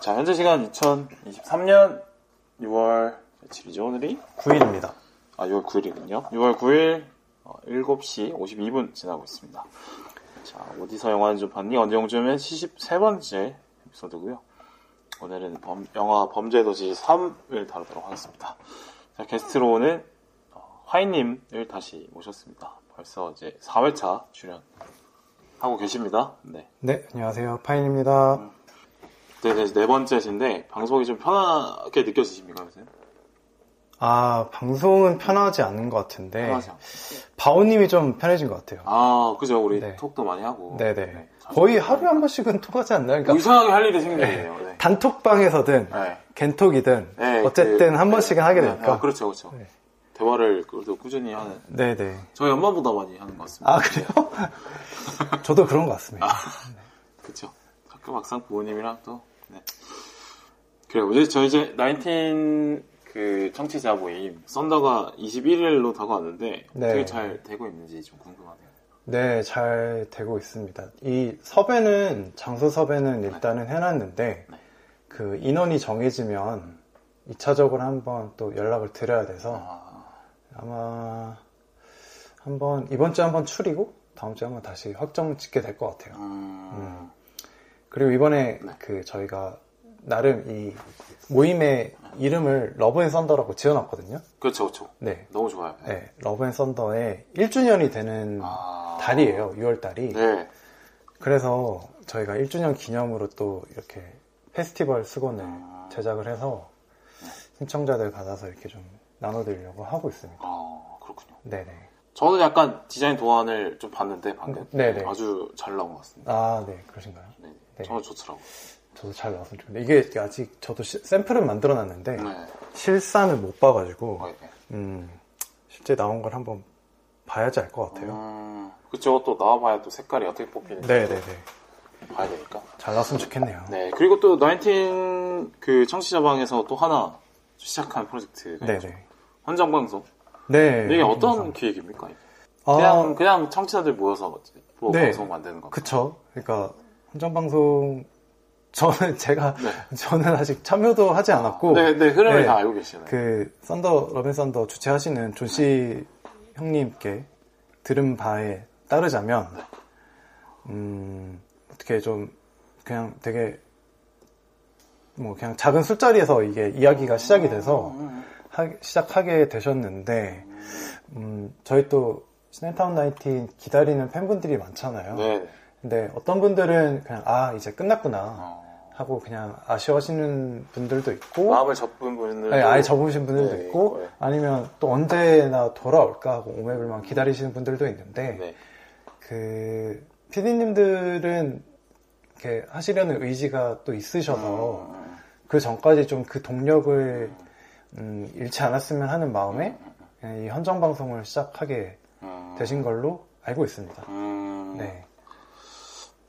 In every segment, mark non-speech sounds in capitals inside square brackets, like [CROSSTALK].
자, 현재 시간 2023년 6월 며칠이죠, 오늘이? 9일입니다. 아, 6월 9일이군요. 6월 9일 7시 52분 지나고 있습니다. 자, 어디서 영화는 좀 봤니? 언제용주면 73번째 에피소드고요. 오늘은 범- 영화 범죄도시 3을 다루도록 하겠습니다. 자, 게스트로 오는 어, 화이님을 다시 모셨습니다. 벌써 이제 4회차 출연하고 계십니다. 네. 네, 안녕하세요. 파인입니다. 네, 네, 네 번째신데 방송이 좀 편하게 느껴지십니까, 요새? 아, 방송은 편하지 않은 것 같은데, 편하지 않고. 바오님이 좀 편해진 것 같아요. 아, 그죠. 우리 네. 톡도 많이 하고. 네네. 네, 거의 하루에 한 번씩은 톡하지 않나요? 뭐 그러니까 이상하게 할 일이 생기네요. 네. 단톡방에서든, 네. 겐톡이든, 네, 어쨌든 그- 한 번씩은 하게 네, 되니까. 아, 그렇죠, 그렇죠. 네. 대화를 그래도 꾸준히 하는. 네네. 저희 엄마보다 많이 하는 것 같습니다. 아, 그래요? [LAUGHS] 저도 그런 것 같습니다. 그렇죠. 가끔 막상 부모님이랑 또. 네. 그래요. 이제 저 이제 19그 청취자 모임 썬더가 21일로 다가왔는데 네. 어떻게 잘 되고 있는지 좀 궁금하네요. 네, 잘 되고 있습니다. 이 섭외는, 장소 섭외는 일단은 해놨는데, 네. 그 인원이 정해지면 2차적으로 한번 또 연락을 드려야 돼서, 아, 아마 한번 이번 주에 한번 추리고 다음 주에 한번 다시 확정 짓게 될 것 같아요. 음, 그리고 이번에 네. 그 저희가 나름 이 모임의 이름을 러브 앤 썬더라고 지어놨거든요. 그렇죠, 그렇죠. 네, 너무 좋아요. 네, 러브 앤 썬더의 1주년이 되는 아, 달이에요. 6월 달이. 네. 그래서 저희가 1주년 기념으로 또 이렇게 페스티벌 수건을 아. 제작을 해서 신청자들 받아서 이렇게 좀 나눠드리려고 하고 있습니다. 아, 그렇군요. 네네. 저는 약간 디자인 도안을 좀 봤는데 방금 네네. 아주 잘 나온 것 같습니다. 아, 네, 그러신가요? 네. 네. 저는 좋더라고요. 저도 잘 나왔으면 좋겠는데 이게 아직 저도 시- 샘플은 만들어놨는데 네. 실사는 못 봐가지고 어, 네. 음, 실제 나온 걸 한번 봐야지 알 것 같아요. 음, 그쵸. 또 나와봐야 또 색깔이 어떻게 뽑히는지 네네네. 봐야 되니까. 잘 나왔으면 좋겠네요. 네. 그리고 또 나인틴 그 청취자방에서 또 하나 시작한 프로젝트가. 네네. 헌정 방송. 네. 이게 어떤 그래서- 기획입니까? 아, 그냥 그냥 청취자들 모여서 뭐 네. 방송 만드는 거. 그쵸. 그러니까 헌정방송 저는 [LAUGHS] 제가 네. 저는 아직 참여도 하지 않았고 네, 네. 흐름을 네. 다 알고 계시잖아요. 그 썬더 러벤 썬더 주최하시는 존씨 형님께 들은 바에 따르자면 음 어떻게 좀 그냥 되게 뭐 그냥 작은 술자리에서 이게 이야기가 시작이 돼서 음, 하- 시작하게 되셨는데 음 저희 또 시네타운 나이틴 기다리는 팬분들이 많잖아요. 네. 근데 어떤 분들은 그냥 아 이제 끝났구나 어, 하고 그냥 아쉬워하시는 분들도 있고 마음을 접은 분들. 네, 아예 접으신 분들도 네, 있고 네. 아니면 또 언제나 돌아올까 하고 오매불만 기다리시는 분들도 있는데 네. 그 PD님들은 이렇게 하시려는 의지가 또 있으셔서 음, 그 전까지 좀 그 동력을 음, 잃지 않았으면 하는 마음에 그냥 이 헌정 방송을 시작하게 음, 되신 걸로 알고 있습니다. 음. 네.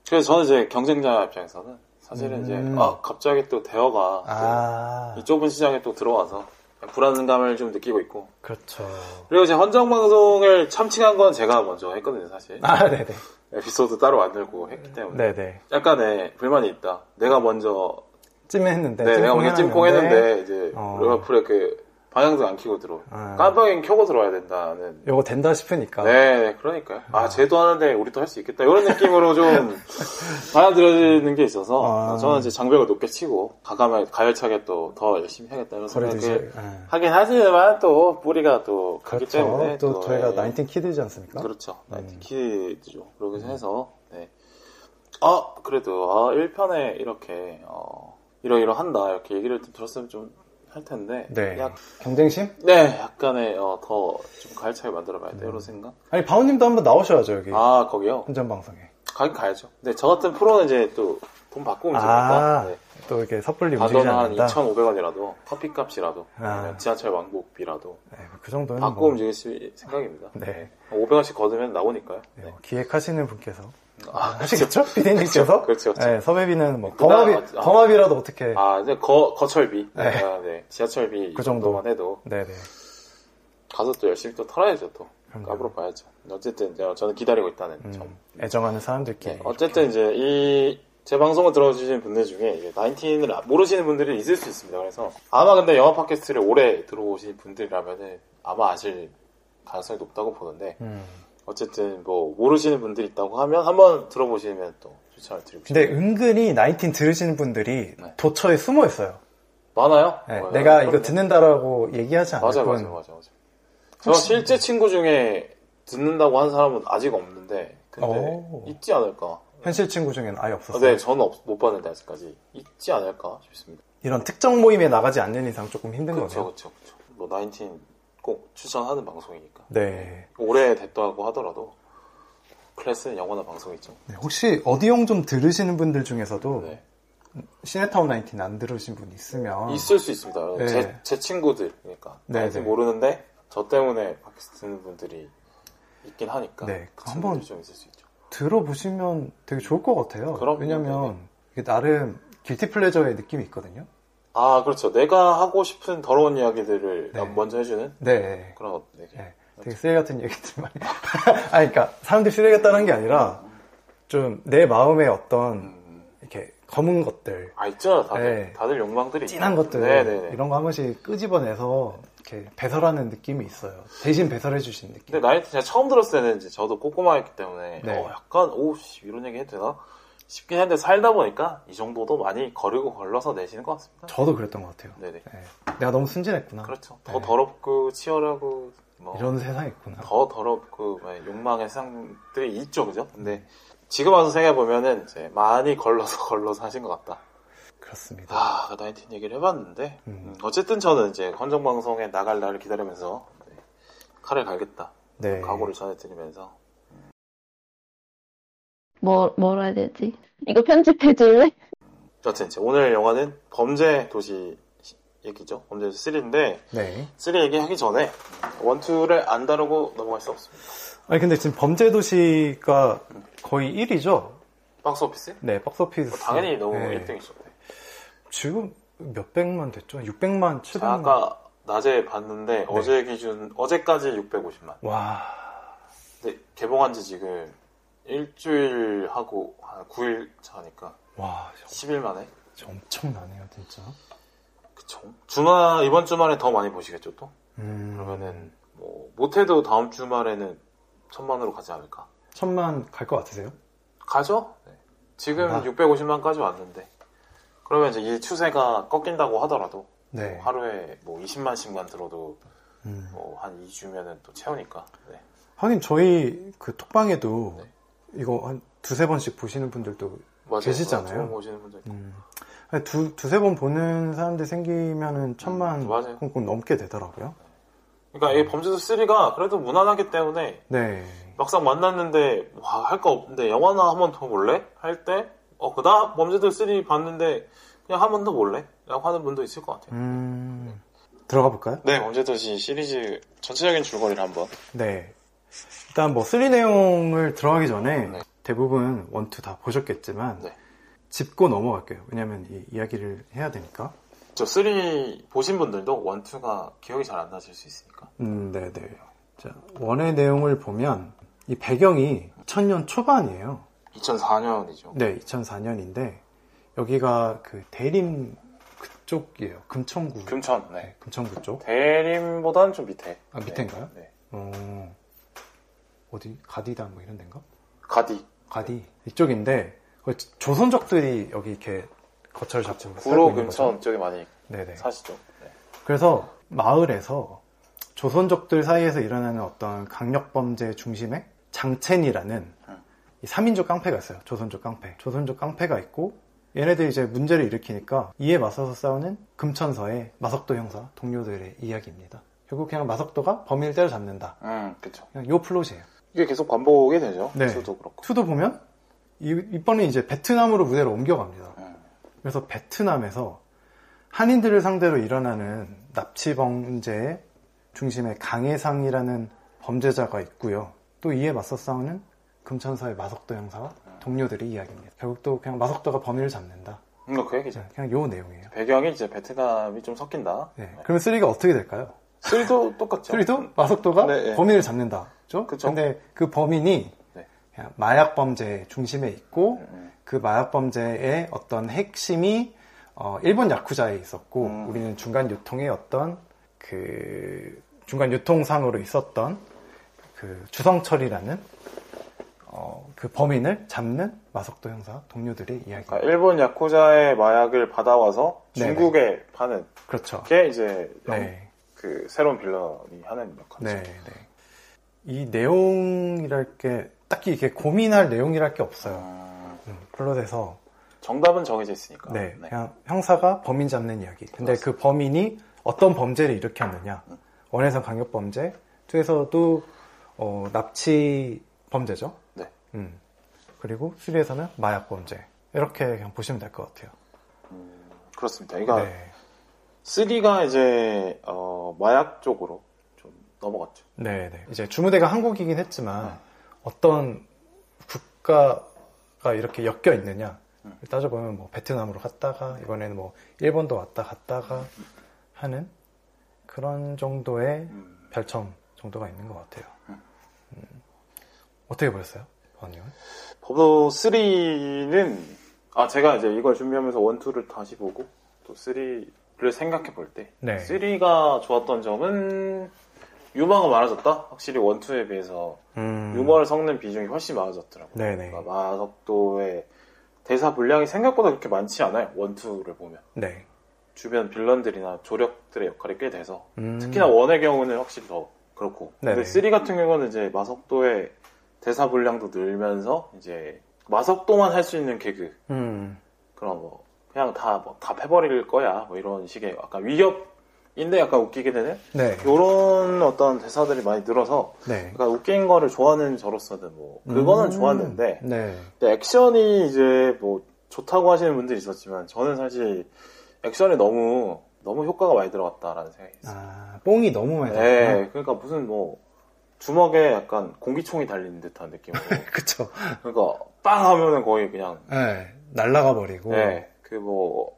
그래서 저는 이제 경쟁자 입장에서는 사실은 음. 이제 아 갑자기 또 대화가 아, 이 좁은 시장에 또 들어와서 불안감을 좀 느끼고 있고 그렇죠. 그리고 이제 헌정 방송을 참칭한 건 제가 먼저 했거든요 사실 아, 네네. 에피소드 따로 만들고 했기 때문에 네네. 약간의 불만이 있다 내가 먼저 찜했는데. 네, 내가 먼저 찜꽁했는데 이제 어. 레버풀에 그 방향등 안 켜고 들어 아. 깜빡이 켜고 들어와야 된다는 요거 된다 싶으니까. 네, 그러니까요. 아, 쟤도 하는데 우리 도 할 수 있겠다. 이런 느낌으로 좀 [LAUGHS] 받아들여지는 게 있어서 아. 저는 이제 장벽을 높게 치고 가감에 가열차게 또 더 열심히 해야겠다 이런 생각을 예. 하긴 하지만 또 뿌리가 또 그렇죠. 때문에 또 저희가 예. 나인틴 키드지 않습니까? 그렇죠. 음. 나인틴 키드죠. 그러기 해서 네. 아 그래도 아 1편에 이렇게 어 이러이러한다 이렇게 얘기를 좀 들었으면 좀 할 텐데 네. 약, 경쟁심? 네 약간의 어, 더좀 가열차게 만들어봐야 돼 음. 이런 생각 아니, 바오님도 한번 나오셔야죠, 여기. 아 거기요 혼전 방송에. 가긴 가야죠. 근데 저 같은 프로는 이제 또 돈 받고 움직이니까 아, 네. 또 이렇게 섣불리 움직이지 가던 한 않는다. 2,500원이라도 커피 값이라도 아. 지하철 왕복비라도 네, 그 정도는 받고 뭐, 움직일 생각입니다. 네. 500원씩 거두면 나오니까요. 네, 네. 기획하시는 분께서 아, 하시겠죠? 피디님께서? [LAUGHS] 그렇죠, 그렇죠. 네, 섭외비는 뭐 덩합이 아. 덩합이라도 어떻게? 아, 이제 거, 거철비. 네. 아, 네. 지하철비 그그 정도. 정도만 해도 네네. 가서 또 열심히 또 털어야죠, 또. 까불어 봐야죠. 어쨌든 이제 저는 기다리고 있다는 음, 점. 애정하는 사람들끼리. 네, 어쨌든 이제 이 제 방송을 들어주시는 분들 중에 이제 나인틴을 모르시는 분들이 있을 수 있습니다. 그래서 아마 근데 영화 팟캐스트를 오래 들어오신 분들이라면은 아마 아실 가능성이 높다고 보는데 음. 어쨌든 뭐 모르시는 분들이 있다고 하면 한번 들어보시면 또 추천을 드리고 근데 싶어요. 은근히 나인틴 들으시는 분들이 네. 도처에 숨어 있어요. 많아요? 네, 어, 내가. 이거 듣는다라고 얘기하지 않을 맞아요, 뿐. 맞아요, 맞아요, 맞아요. 저 실제 친구 중에 듣는다고 한 사람은 아직 없는데 근데 오. 있지 않을까? 현실 친구 중에는 아예 아, 없었어요. 네, 저는 없- 못 봤는데 아직까지 있지 않을까 싶습니다. 이런 특정 모임에 나가지 않는 이상 조금 힘든 그렇죠, 거네요. 그렇죠, 그렇죠. 뭐 나인틴 꼭 추천하는 방송이니까. 네. 오래 됐다고 하더라도 클래스는 영원한 방송이죠. 네, 혹시 어디용 좀 들으시는 분들 중에서도 네. 시네타운 나인틴 안 들으신 분 있으면 있을 수 있습니다. 아. 네. 제, 제 친구들, 그러니까 네, 네. 모르는데 저 때문에 팟캐스트 듣는 분들이 있긴 하니까. 네, 그 한번 좀 있을 수 있죠. 들어보시면 되게 좋을 것 같아요. 왜냐면. 이게 나름 길티 플레저의 느낌이 있거든요. 아, 그렇죠. 내가 하고 싶은 더러운 이야기들을 네. 먼저 해주는 네. 그런 얘기. 네. 되게 쓰레기 같은 얘기들 많이. [LAUGHS] 아니, 그러니까 사람들이 쓰레기 같다는 게 아니라 좀 내 마음에 어떤 음, 이렇게 검은 것들, 아, 있죠. 다들, 네. 다들 욕망들이. 진한. 것들 네네네. 이런 거 한 번씩 끄집어내서 이렇게 배설하는 느낌이 있어요. 대신 배설해 주시는 느낌. 근데 나이트 제가 처음 들었을 때는 이제 저도 꼬꼬마였기 때문에 네. 어, 약간 오 씨, 이런 얘기 해도 되나 싶긴 했는데 살다 보니까 이 정도도 많이 거리고 걸러서 내시는 것 같습니다. 저도 그랬던 것 같아요. 네네. 네. 내가 너무 순진했구나. 그렇죠. 더 네. 더럽고 치열하고 뭐 이런 세상이 있구나. 더 더럽고 뭐 욕망의 세상들이 있죠, 그죠? 근데 지금 와서 생각해 보면은 이제 많이 걸러서 [LAUGHS] 걸러서 하신 것 같다. 그렇습니다. 아, 나이틴 얘기를 해봤는데 음. 음, 어쨌든 저는 이제 헌정 방송에 나갈 날을 기다리면서 네, 칼을 갈겠다 네. 각오를 전해드리면서 뭐, 뭐라 해야 되지? 이거 편집해줄래? 여튼 이제 오늘 영화는 범죄 도시 얘기죠. 범죄 도시 3인데 네. 3 얘기하기 전에 원투를 안 다루고 넘어갈 수 없습니다. 아니 근데 지금 범죄 도시가 거의 1위죠? 박스 오피스? 네, 박스오피스. 뭐 당연히 너무 네. 1등이죠. 지금 몇 백만 됐죠? 600만, 700만. 제가 아까 낮에 봤는데 어제 기준 어제까지 650만. 와, 근데 개봉한 지 지금 일주일 하고 한 9일 차니까 와, 10일 만에. 엄청나네요, 진짜. 그쵸. 주말 이번 주말에 더 많이 보시겠죠 또? 음, 그러면은 뭐 못해도 다음 주말에는 천만으로 가지 않을까? 천만 갈 것 같으세요? 가죠? 네. 지금 아. 650만까지 왔는데 그러면 이제 이 추세가 꺾인다고 하더라도 네. 뭐 하루에 뭐 20만씩만 들어도 음. 뭐 한 2주면은 또 채우니까 네. 하긴 저희 그 톡방에도 네. 이거 한 두세 번씩 보시는 분들도 맞아요. 계시잖아요. 오시는 분들 음, 한 두, 두세 번 보는 사람들 생기면은 천만 음, 맞아요. 꼭 넘게 되더라고요. 그러니까 이 범죄도 3가 그래도 무난하기 때문에 네. 막상 만났는데 와 할 거 없는데 영화나 한 번 더 볼래? 할 때 어 그다 범죄도 3 봤는데 그냥 한 번 더 볼래? 라고 하는 분도 있을 것 같아요. 음, 들어가 볼까요? 네, 범죄도시 시리즈 전체적인 줄거리를 한번 네. 일단 뭐3 내용을 들어가기 전에 네. 대부분 원투 다 보셨겠지만 네. 짚고 넘어갈게요. 왜냐면 이 이야기를 해야 되니까. 저 3 보신 분들도 1, 2가 기억이 잘 안 나실 수 있으니까. 음, 네, 네. 자, 원의 내용을 보면 이 배경이 2000년 초반이에요. 2004년이죠. 네, 2004년인데 여기가 그 대림 그쪽이에요. 금천구. 금천, 네, 네. 금천구 쪽. 대림보다는 좀 밑에. 아, 밑에인가요? 네. 네. 어, 어디 가디다 뭐 이런 데인가? 가디. 가디 이쪽인데 조선족들이 여기 이렇게 거처를 잡고 살고 구로. 근처 쪽에 많이 네네. 사시죠. 네. 그래서 마을에서 조선족들 사이에서 일어나는 어떤 강력 범죄 중심에 장첸이라는 음. 이 3인조 깡패가 있어요. 조선족 깡패. 조선족 깡패가 있고 얘네들이 이제 문제를 일으키니까 이에 맞서서 싸우는 금천서의 마석도 형사 동료들의 이야기입니다. 결국 그냥 마석도가 범인을 때려잡는다. 음, 그쵸. 그냥 요 플롯이에요. 이게 계속 반복이 되죠. 네. 수도 그렇고. two도 보면 이, 이번에 이제 베트남으로 무대를 옮겨갑니다. 음. 그래서 베트남에서 한인들을 상대로 일어나는 납치 범죄의 중심에 강해상이라는 범죄자가 있고요. 또 이에 맞서 싸우는 금천서의 마석도 형사와 동료들의 이야기입니다. 결국 또 그냥 마석도가 범인을 잡는다. 그러니까 그 얘기죠. 그냥 요 내용이에요. 배경이 이제 베트남이 좀 섞인다. 네. 그러면 쓰리가 어떻게 될까요? 쓰리도 똑같죠. 쓰리도 마석도가 네, 네. 범인을 잡는다. 나오죠. 그쵸. 근데 그 범인이 네. 마약 범죄 중심에 있고 음. 그 마약 범죄의 어떤 핵심이 어, 일본 야쿠자에 있었고 음. 우리는 중간 유통의 어떤 그 중간 유통상으로 있었던 그 주성철이라는 어, 그 범인을 잡는 마석도 형사 동료들의 이야기. 그러니까 일본 야쿠자의 마약을 받아와서 네네. 중국에 파는 그렇죠. 게 이제 영- 네. 그 새로운 빌런이 하는 역할이죠. 네, 네. 이 내용이랄 게 딱히 이게 고민할 내용이랄 게 없어요. 음, 음, 플롯에서 정답은 정해져 있으니까. 네, 그냥 형사가 범인 잡는 이야기. 근데 그 범인이 어떤 범죄를 일으켰느냐? 음. 원에선 강력 범죄, 투에서도 어, 납치 범죄죠. 네. 음. 그리고 수리에서는 마약 범죄. 이렇게 그냥 보시면 될 것 같아요. 그렇습니다. 그러니까 네, 3가 이제 어, 마약 쪽으로 좀 넘어갔죠. 네, 네. 이제 주무대가 한국이긴 했지만 네. 어떤 국가가 이렇게 엮여 있느냐? 음. 따져보면 뭐 베트남으로 갔다가 이번에는 뭐 일본도 왔다 갔다가 하는 그런 정도의 음, 별점 정도가 있는 것 같아요. 음. 음. 어떻게 보셨어요, 버님은? 법도 3는 아 제가 이제 이걸 준비하면서 1, 2를 다시 보고 또3 를 생각해 볼 때 네. 3가 좋았던 점은 유머가 많아졌다. 확실히 1, 2에 비해서 음. 유머를 섞는 비중이 훨씬 많아졌더라고요. 네네. 그러니까 마석도의 대사 분량이 생각보다 그렇게 많지 않아요. 1, 2를 보면 네. 주변 빌런들이나 조력들의 역할이 꽤 돼서 음. 특히나 원의 경우는 확실히 더 그렇고. 근데 네네. 3 같은 경우는 이제 마석도의 대사 분량도 늘면서 이제 마석도만 할 수 있는 개그 음. 그런 뭐 그냥 다뭐다 패버릴 거야 뭐 이런 식의 약간 위협인데 약간 웃기게 되는 네. 이런 어떤 대사들이 많이 늘어서 네. 그러니까 웃긴 거를 좋아하는 저로서는 뭐 그거는 음. 좋았는데 네. 근데 액션이 이제 뭐 좋다고 하시는 분들이 있었지만 저는 사실 액션이 너무 너무 효과가 많이 들어갔다라는 생각이 있어요. 아, 뽕이 너무 많이 들었구나. 네, 그러니까 무슨 뭐 주먹에 약간 공기총이 달린 듯한 느낌으로. [LAUGHS] 그쵸. 그러니까 빵 하면은 거의 그냥 네. 날라가 버리고. 네, 그 뭐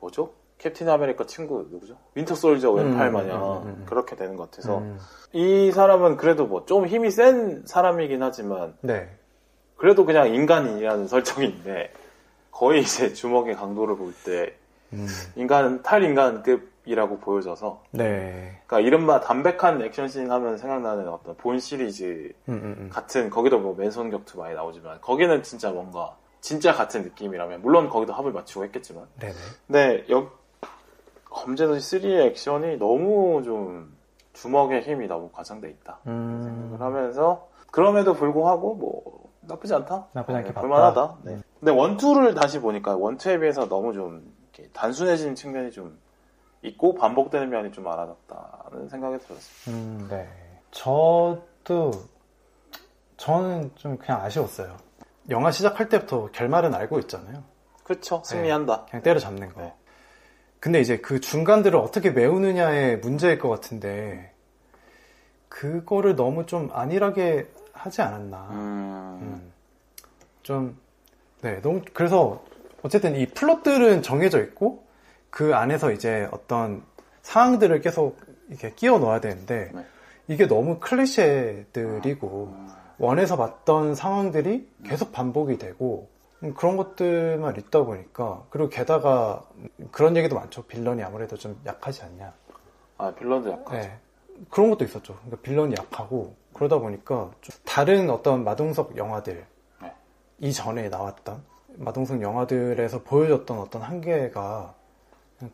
뭐죠? 캡틴 아메리카 친구 누구죠? 윈터 솔저 왼팔 음, 마냥 음, 음, 음. 그렇게 되는 것 같아서 음. 이 사람은 그래도 뭐 좀 힘이 센 사람이긴 하지만 네. 그래도 그냥 인간이라는 설정인데 거의 이제 주먹의 강도를 볼때 음. 인간 탈인간급이라고 보여져서 네. 그러니까 이른바 담백한 액션씬 하면 생각나는 어떤 본 시리즈. 같은 거기도 뭐 맨손 격투 많이 나오지만 거기는 진짜 뭔가 진짜 같은 느낌이라면 물론 거기도 합을 맞추고 했겠지만 네네. 근데 여 범죄도시 3의 액션이 너무 좀 주먹의 힘이 너무 과장돼 있다 음. 생각을 하면서 그럼에도 불구하고 뭐 나쁘지 않다 나쁘지 않게 네. 볼만하다 네. 음. 근데 원투를 다시 보니까 원투에 비해서 너무 좀 단순해진 측면이 좀 있고 반복되는 면이 좀 많아졌다는 생각이 들었어요 음, 네. 저도, 저는 좀 그냥 아쉬웠어요. 영화 시작할 때부터 결말은 알고 있잖아요. 그쵸 승리한다 그냥 때려잡는 거. 네. 근데 이제 그 중간들을 어떻게 메우느냐의 문제일 것 같은데, 그거를 너무 좀 안일하게 하지 않았나. 음, 음. 좀, 네, 너무, 그래서, 어쨌든 이 플롯들은 정해져 있고, 그 안에서 이제 어떤 상황들을 계속 이렇게 끼워 넣어야 되는데, 네. 이게 너무 클리셰들이고, 음. 원에서 봤던 상황들이 계속 반복이 되고, 음, 그런 것들만 있다 보니까, 그리고 게다가 그런 얘기도 많죠. 빌런이 아무래도 좀 약하지 않냐. 아 빌런도 약하죠 네. 그런 것도 있었죠. 그러니까 빌런이 약하고 그러다 보니까 좀 다른 어떤 마동석 영화들 네. 이전에 나왔던 마동석 영화들에서 보여줬던 어떤 한계가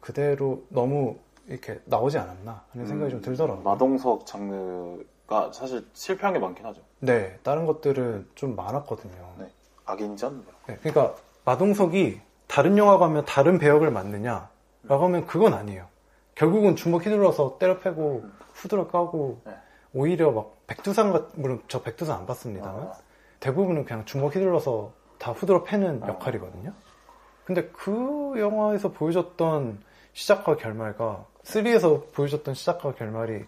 그대로 너무 이렇게 나오지 않았나 하는 생각이 좀 들더라고요. 음, 마동석 장르가 사실 실패한 게 많긴 하죠. 네, 다른 것들은 좀 많았거든요. 네. 악인전? 네, 그러니까 마동석이 다른 영화 가면 다른 배역을 맡느냐? 라고 하면 그건 아니에요. 결국은 주먹 휘둘러서 때려 패고 후드러 까고 네. 오히려 막 백두산 같 물론 저 백두산 안 봤습니다만 아, 대부분은 그냥 주먹 휘둘러서 다 후드러 패는 아. 역할이거든요. 근데 그 영화에서 보여줬던 시작과 결말과 3에서 보여줬던 시작과 결말이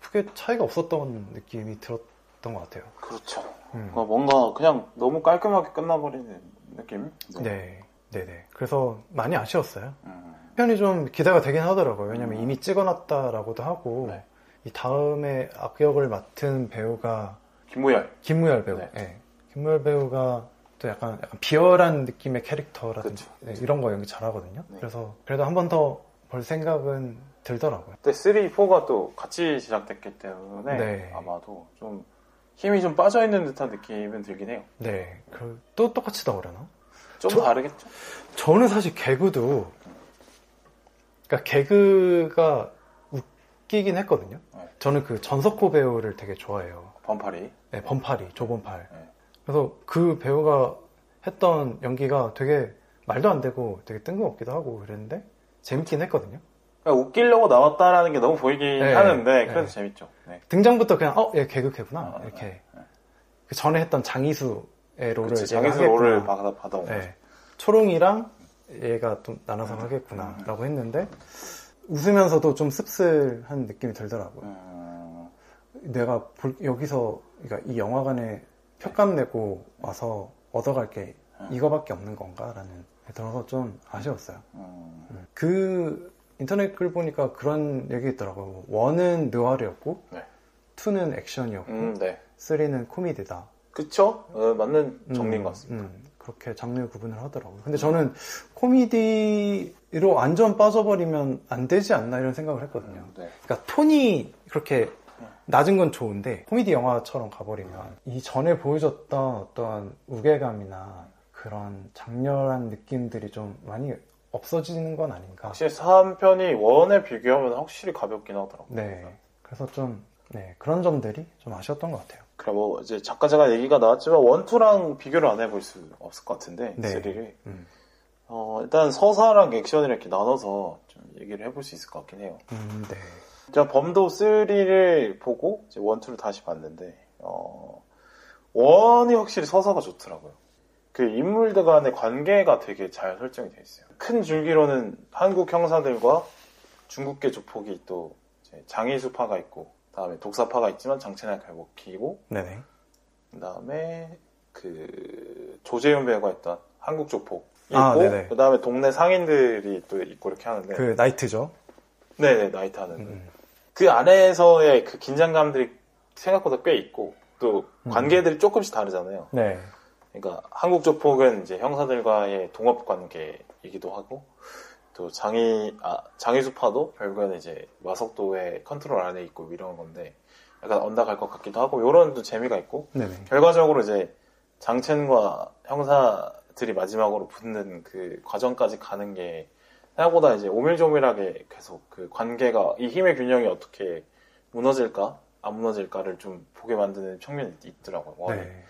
크게 차이가 없었던 느낌이 들었던 것 같아요. 그렇죠. 음. 그러니까 뭔가 그냥 너무 깔끔하게 끝나버리는 느낌? 네, 네, 네. 그래서 많이 아쉬웠어요. 음, 편이 좀 기대가 되긴 하더라고요. 왜냐면 이미 찍어놨다라고도 하고 네. 이 다음에 악역을 맡은 배우가 김무열. 김무열 배우. 네. 예. 김무열 배우가 또 약간, 약간 비열한 느낌의 캐릭터라든지. 네, 이런 거 연기 잘하거든요. 네. 그래서 그래도 한 번 더 볼 생각은 들더라고요. 그때 3, 4가 또 같이 제작됐기 때문에 네. 아마도 좀 힘이 좀 빠져 있는 듯한 느낌은 들긴 해요. 네. 그, 또 똑같이 나오려나? 좀 저- 다르겠죠? 저는 사실 개그도, 그러니까 개그가 웃기긴 했거든요. 네. 저는 그 전석호 배우를 되게 좋아해요. 번팔이. 네, 번팔이, 조번팔. 네. 그래서 그 배우가 했던 연기가 되게 말도 안 되고 되게 뜬금없기도 하고 그랬는데 재밌긴 했거든요. 그러니까 웃기려고 나왔다라는 게 너무 보이긴 네. 하는데 그래도 네. 재밌죠. 네. 등장부터 그냥 어, 얘 개그캐구나 아, 이렇게. 그 전에 했던 장이수의 롤을 그치, 장희수. 롤을 받아, 받아온 거죠. 네. 초롱이랑 얘가 좀 나눠서 하겠구나라고 했는데 웃으면서도 좀 씁쓸한 느낌이 들더라고요. 음, 내가 볼- 여기서 그러니까 이 영화관에 표값 내고 와서 얻어갈 게 이거밖에 없는 건가라는 들어서 좀 아쉬웠어요. 음, 그 인터넷 글 보니까 그런 얘기 있더라고요. 원은 느와르였고, 네. 투는 액션이었고, 음, 네. 쓰리는 코미디다. 그쵸? 어, 맞는 음, 정리인 것 같습니다. 음, 그렇게 장르 구분을 하더라고요. 근데 저는 코미디로 완전 빠져버리면 안 되지 않나 이런 생각을 했거든요. 네. 그러니까 톤이 그렇게 낮은 건 좋은데 코미디 영화처럼 가버리면 이 전에 보여줬던 어떠한 우괴감이나 그런 장렬한 느낌들이 좀 많이 없어지는 건 아닌가. 확실히 3편이 원에 비교하면 확실히 가볍긴 하더라고요. 네. 그래서 좀 네, 그런 점들이 좀 아쉬웠던 것 같아요. 그래 뭐 이제 잠깐 잠깐 얘기가 나왔지만 원투랑 비교를 안 해볼 수 없을 것 같은데 네. 쓰리를 음, 어, 일단 서사랑 액션을 이렇게 나눠서 좀 얘기를 해볼 수 있을 것 같긴 해요. 음, 네. 제가 범도 3를 보고 이제 원투를 다시 봤는데 어, 원이 확실히 서사가 좋더라고요. 그 인물들 간의 관계가 되게 잘 설정이 돼 있어요. 큰 줄기로는 한국 형사들과 중국계 조폭이 또 이제 장이수파가 있고 다음에 독사파가 있지만 장첸을 결국이고 네네. 그다음에 그 조재윤 배우가 했던 한국 조폭 아, 있고 네네. 그다음에 동네 상인들이 또 있고 이렇게 하는데 그 나이트죠. 네네 나이트 하는 음, 그 안에서의 그 긴장감들이 생각보다 꽤 있고 또 음. 관계들이 조금씩 다르잖아요. 네. 그러니까 한국 조폭은 이제 형사들과의 동업 관계이기도 하고 또 장이 아 장이수파도 결국에는 이제 마석도의 컨트롤 안에 있고 이런 건데 약간 언덕할 것 같기도 하고 이런 또 재미가 있고 네네. 결과적으로 이제 장첸과 형사들이 마지막으로 붙는 그 과정까지 가는 게 생각보다 이제 오밀조밀하게 계속 그 관계가 이 힘의 균형이 어떻게 무너질까 안 무너질까를 좀 보게 만드는 측면이 있더라고요. 네.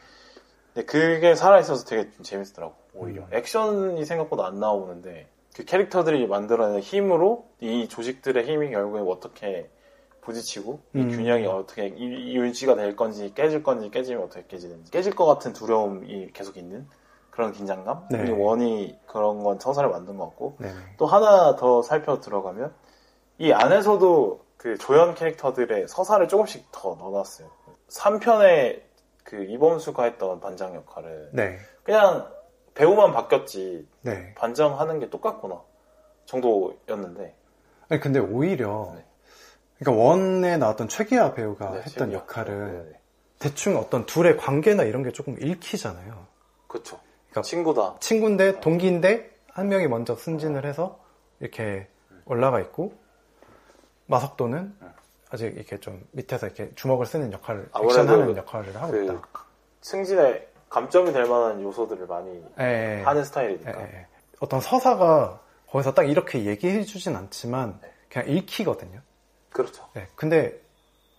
근데 그게 살아있어서 되게 좀 재밌더라고 오히려 음. 액션이 생각보다 안 나오는데 그 캐릭터들이 만들어낸 힘으로 이 조직들의 힘이 결국에 어떻게 부딪히고 이 음. 균형이 어떻게 이, 이 유지가 될 건지 깨질 건지 깨지면 어떻게 깨지는지 깨질 것 같은 두려움이 계속 있는 그런 긴장감 네. 이 원이 그런 건 서사를 만든 것 같고 네네. 또 하나 더 살펴 들어가면 이 안에서도 그 조연 캐릭터들의 서사를 조금씩 더 넣어놨어요. 3편에 그 이범수가 했던 반장 역할을 네. 그냥 배우만 바뀌었지 네. 반장하는 게 똑같구나 정도였는데 아니, 근데 오히려, 네. 그러니까 원에 나왔던 최기아 배우가 네, 했던 역할을 네, 네. 대충 어떤 둘의 관계나 이런 게 조금 읽히잖아요. 그쵸 그러니까 친구다 친구인데, 동기인데, 한 명이 먼저 승진을 해서 이렇게 올라가 있고, 마석도는 아직 이렇게 좀 밑에서 이렇게 주먹을 쓰는 역할을, 아무래도 액션하는 역할을 하고 그 있다. 승진의 감점이 될 만한 요소들을 많이 예, 예. 하는 예, 스타일이니까 예. 어떤 서사가 거기서 딱 이렇게 얘기해 주진 않지만, 네. 그냥 읽히거든요. 그렇죠 네, 근데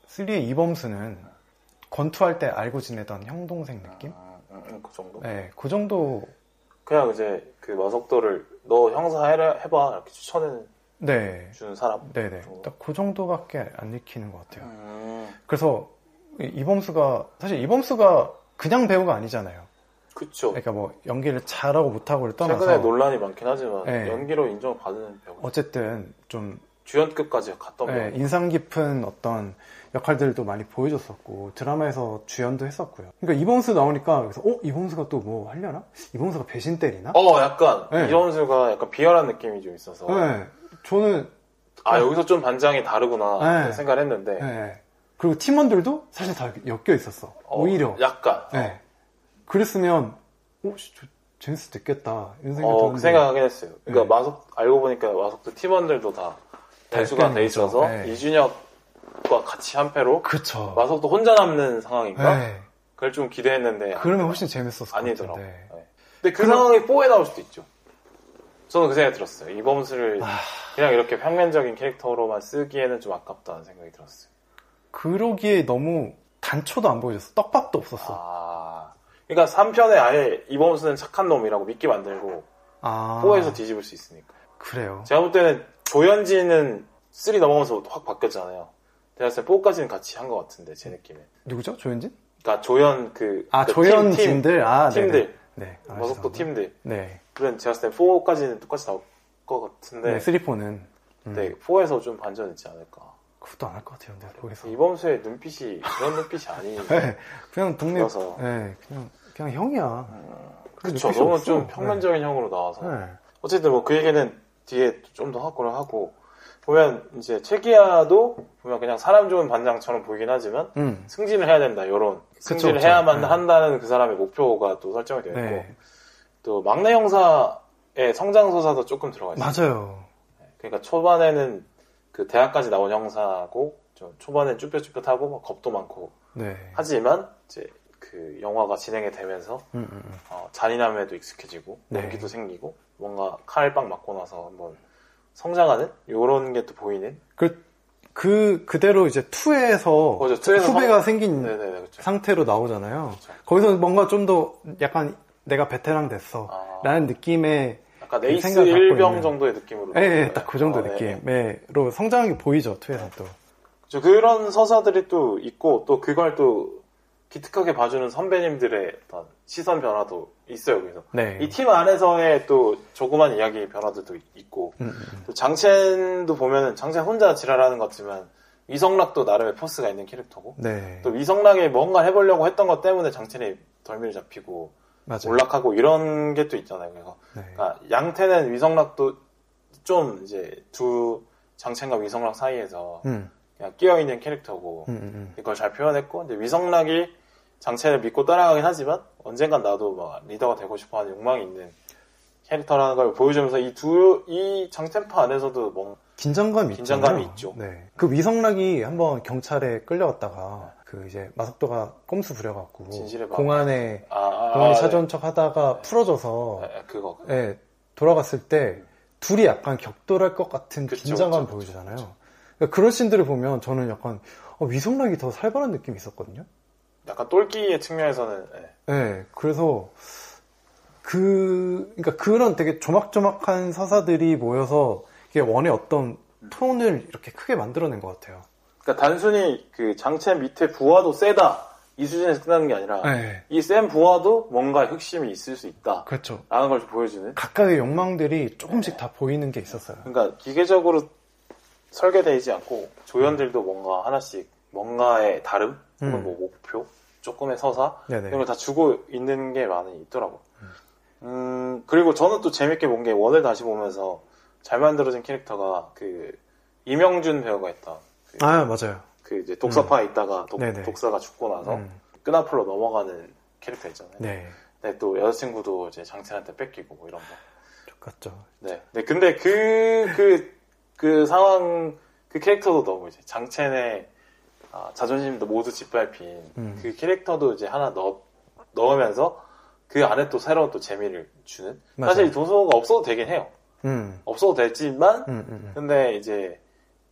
3의 이범수는 권투할 때 알고 지내던 형 동생 느낌? 음, 음, 그 정도 네, 그 정도. 그냥 이제 그 마석도를 너 형사 해라, 해봐 이렇게 추천해 네, 주는 사람 네, 네. 딱 그 정도밖에 안 읽히는 것 같아요. 음, 그래서 이- 이범수가 사실 이범수가 그냥 배우가 아니잖아요. 그쵸 그러니까 뭐 연기를 잘하고 못하고를 떠나서 최근에 논란이 많긴 하지만 네. 연기로 인정을 받는 배우 어쨌든 좀 주연급까지 갔던 네, 배우 인상 깊은 어떤 역할들도 많이 보여줬었고 드라마에서 주연도 했었고요. 그러니까 이범수 나오니까 그래서 어 이범수가 또 뭐 하려나? 이범수가 배신 때리나? 어 약간 네. 이범수가 약간 비열한 느낌이 좀 있어서 네, 저는 아 여기서 좀 반장이 다르구나 네. 생각을 했는데 네. 그리고 팀원들도 사실 다 엮여 있었어. 어, 오히려. 약간 네. 그랬으면, 오, 씨, 저 재밌을 수도 있겠다. 이런 생각이 어. 그 생각하긴 했어요. 그러니까 네. 마석 알고 보니까 마석도 팀원들도 다다 대수가 돼. 있어서 네. 이준혁과 같이 한 패로 그쵸. 마석도 혼자 남는 상황인가? 네. 그걸 좀 기대했는데 그러면 훨씬 재밌었을 것 아니더라고. 네. 근데 그 그럼- 상황이 4에 나올 수도 있죠. 저는 그 생각이 들었어요. 이범수를 아. 그냥 이렇게 평면적인 캐릭터로만 쓰기에는 좀 아깝다는 생각이 들었어요. 그러기에 너무 단초도 안 보여줬어. 떡밥도 없었어. 아, 그러니까 3편에 아예 이범수는 착한 놈이라고 믿게 만들고 아. 4에서 뒤집을 수 있으니까. 그래요. 제가 볼 때는 조현진은 3 넘어가면서 확 바뀌었잖아요. 제가 봤을 때 4까지는 같이 한 것 같은데 제 느낌에. 누구죠? 조현진? 그러니까 조연 그, 아, 그 팀, 조현진들. 아, 팀, 네네. 팀들 네. 아, 마석도 죄송합니다. 팀들. 네. 그런 제가 봤을 때 4까지는 똑같이 나올 것 같은데 네, 3포는. 음. 네, 4에서 좀 반전 있지 않을까. 그것도 안 할 것 같아요, 근데, 거기서. 이범수의 눈빛이 그런 눈빛이 아니에요. [LAUGHS] 네, 그냥 동네, 그래서. 네, 그냥, 그냥 형이야. 그런 그쵸. 너무 없어. 좀 평면적인 형으로 나와서. 네. 네. 어쨌든 뭐 그 얘기는 뒤에 좀더 하고를 하고, 보면 이제 최기야도 보면 그냥 사람 좋은 반장처럼 보이긴 하지만, 음. 승진을 해야 된다, 요런. 승진을 그쵸. 해야만 네. 한다는 그 사람의 목표가 또 설정이 되어 있고, 네. 또 막내 형사 의 성장서사도 조금 들어가 있어요. 맞아요. 그러니까 초반에는 그 대학까지 나온 형사고, 좀 초반엔 쭈뼛쭈뼛하고, 막 겁도 많고, 네. 하지만 이제 그 영화가 진행이 되면서 음, 음, 음. 어, 잔인함에도 익숙해지고 네. 용기도 생기고 뭔가 칼빵 맞고 나서 한번 성장하는 요런 게 또 보이는 그, 그, 그대로 이제 2에서 맞아, 2에서 후배가 성- 생긴 네네네 그렇죠. 상태로 나오잖아요. 그쵸. 거기서 뭔가 좀 더 약간 내가 베테랑 됐어. 아. 라는 느낌의 그 생각을 갖고 1병 있는. 정도의 느낌으로 예, 예, 딱 그 정도 어, 네. 느낌으로 성장한 게 보이죠, 2에서 또. 그렇죠. 그런 서사들이 또 있고 또 그걸 또 기특하게 봐주는 선배님들의 어떤 시선 변화도 있어요. 그래서 네. 이팀 안에서의 또 조그만 이야기 변화들도 있고 음, 음, 또 장첸도 보면은 장첸 혼자 지랄하는 것 같지만 위성락도 나름의 포스가 있는 캐릭터고 네. 또 위성락이 뭔가 해보려고 했던 것 때문에 장첸이 덜미를 잡히고 맞아요. 올락하고 이런 게 또 있잖아요. 그래서 네. 그러니까 양태는 위성락도 좀 이제 두 장첸과 위성락 사이에서 음, 그냥 끼어 있는 캐릭터고 음, 음, 이걸 잘 표현했고 이제 위성락이 장첸을 믿고 따라가긴 하지만 언젠간 나도 막 리더가 되고 싶어하는 욕망이 있는 캐릭터라는 걸 보여주면서 이 두이 장첸파 안에서도 뭔 긴장감이 긴장감이 있잖아요. 있죠. 네. 그 위성락이 한번 경찰에 끌려갔다가 그 이제 마석도가 꼼수 부려갖고. 공안에 아, 아, 공안에 아, 찾아온 척 하다가 풀어져서 네. 네, 그거 그거. 예, 돌아갔을 때 둘이 약간 격돌할 것 같은 그쵸, 긴장감 그쵸, 그쵸, 보여주잖아요. 그러니까 그런 씬들을 보면 저는 약간 어, 위성락이 더 살벌한 느낌이 있었거든요. 약간 똘끼의 측면에서는 예. 네, 그래서 그, 그러니까 그런 되게 조막조막한 서사들이 모여서 이게 원의 어떤 톤을 이렇게 크게 만들어낸 것 같아요. 그러니까 단순히 그 장첸 밑에 부하도 세다 이 수준에서 끝나는 게 아니라 네, 이센 부하도 뭔가 흑심이 있을 수 있다 그렇죠. 라는 걸 보여주는 각각의 욕망들이 조금씩 다 보이는 게 있었어요. 그러니까 기계적으로 설계되지 않고 조연들도 뭔가 하나씩 뭔가의 다름 혹은 음. 뭐 목표 조금의 서사 네네. 이런 걸 다 주고 있는 게 많이 있더라고. 음 그리고 저는 또 재밌게 본 게 원을 다시 보면서 잘 만들어진 캐릭터가 그 이명준 배우가 했던 그, 아, 맞아요. 그 이제 독서파에 있다가 독, 네네. 독사가 죽고 나서 음, 끈앞으로 넘어가는 캐릭터 있잖아요. 네, 근데 또 여자친구도 이제 장첸한테 뺏기고 뭐 이런 거. 똑같죠. 네. 네, 근데 그, 그, 그 상황, 그 캐릭터도 너무 이제 장첸의 아, 자존심도 모두 짓밟힌 음. 그 캐릭터도 이제 하나 넣, 넣으면서 그 안에 또 새로운 또 재미를 주는. 맞아요. 사실 도서가 없어도 되긴 해요. 음, 없어도 되지만, 음, 음, 음. 근데 이제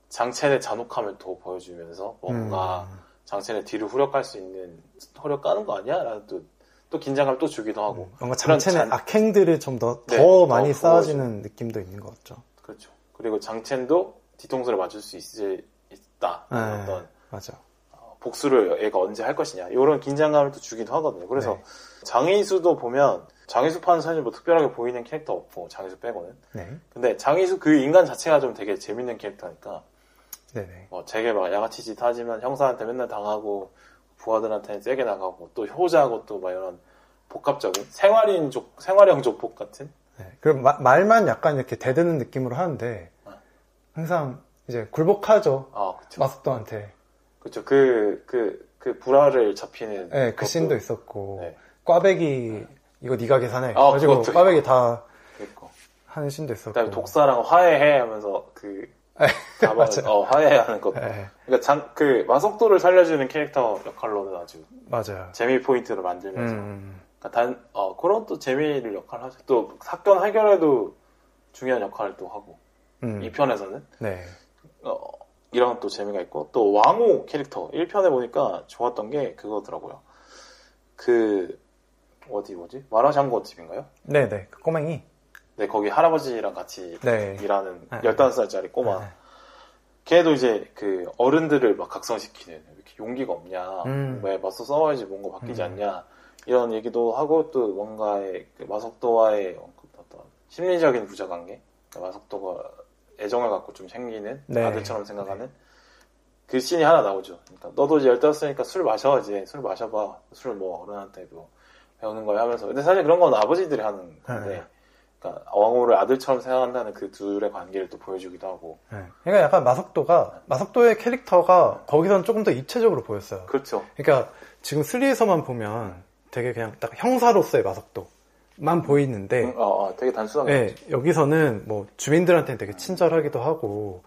장첸의 잔혹함을 더 보여주면서 뭔가 음. 장첸의 뒤를 후려깔 수 있는, 후려 까는 거 아니야? 라는 또, 또 긴장감을 또 주기도 하고. 뭔가 그런 장첸의 잔- 악행들을 좀 더, 네, 더더 많이 보여주고. 쌓아지는 느낌도 있는 것 같죠. 그렇죠. 그리고 장첸도 뒤통수를 맞을 수 있을, 있다. 네, 어떤 맞아. 어, 복수를 얘가 언제 할 것이냐. 이런 긴장감을 또 주기도 하거든요. 그래서 네. 장희수도 보면 장희수 파는 사실 뭐 특별하게 보이는 캐릭터 없고 장희수 빼고는. 네, 근데 장희수 그 인간 자체가 좀 되게 재밌는 캐릭터니까 네네. 뭐 되게 막 양아치 짓 하지만 형사한테 맨날 당하고 부하들한테는 세게 나가고 또 효자고 또 막 이런 복합적인 생활인족 생활형 조폭 같은 네. 그럼 마- 말만 약간 이렇게 대드는 느낌으로 하는데 어. 항상 이제 굴복하죠. 아, 그쵸. 마석도한테. 그쵸. 그, 그, 그 불화를 잡히는. 네, 그 씬도 있었고. 네. 꽈배기, 이거 네가 계산해. 아, 가지고 꽈배기 다 있고. 하는 씬도 있었고. 그다음에 독사랑 화해해 하면서 그, 잡아, 맞아요. 어, 화해하는 것도. 네, 그러니까 장, 그 마속도를 살려주는 캐릭터 역할로는 아주 맞아요. 재미 포인트를 만들면서. 음, 그러니까 단, 어, 그런 또 재미를 역할을 하죠. 또 사건 해결에도 중요한 역할을 또 하고. 음, 이 편에서는. 네. 어, 이런 또 재미가 있고 또 왕호 캐릭터 1편에 보니까 좋았던 게 그거더라고요. 그 어디 뭐지? 마라샹궈 집인가요? 네네. 그 꼬맹이. 네 거기 할아버지랑 같이 네. 일하는 네. 15살짜리 꼬마 네. 걔도 이제 그 어른들을 막 각성시키는 왜 이렇게 용기가 없냐 음. 왜 맞서 싸워야지 뭔가 바뀌지 음. 않냐 이런 얘기도 하고 또 뭔가의 그 마석도와의 어떤 심리적인 부자관계 그러니까 마석도가 애정을 갖고 좀 생기는 네. 아들처럼 생각하는 그 씬이 하나 나오죠 그러니까 너도 이제 열다섯이니까 술 마셔야지 술 마셔봐 술 뭐 어른한테도 배우는 거야 하면서 근데 사실 그런 건 아버지들이 하는 건데 네. 그러니까 왕호를 아들처럼 생각한다는 그 둘의 관계를 또 보여주기도 하고 네. 그러니까 약간 마석도가, 마석도의 캐릭터가 거기선 조금 더 입체적으로 보였어요. 그렇죠 그러니까 지금 3에서만 보면 되게 그냥 딱 형사로서의 마석도만 보이는데, 응, 어, 어, 되게 단순하게 네, 여기서는 뭐 주민들한테는 되게 친절하기도 하고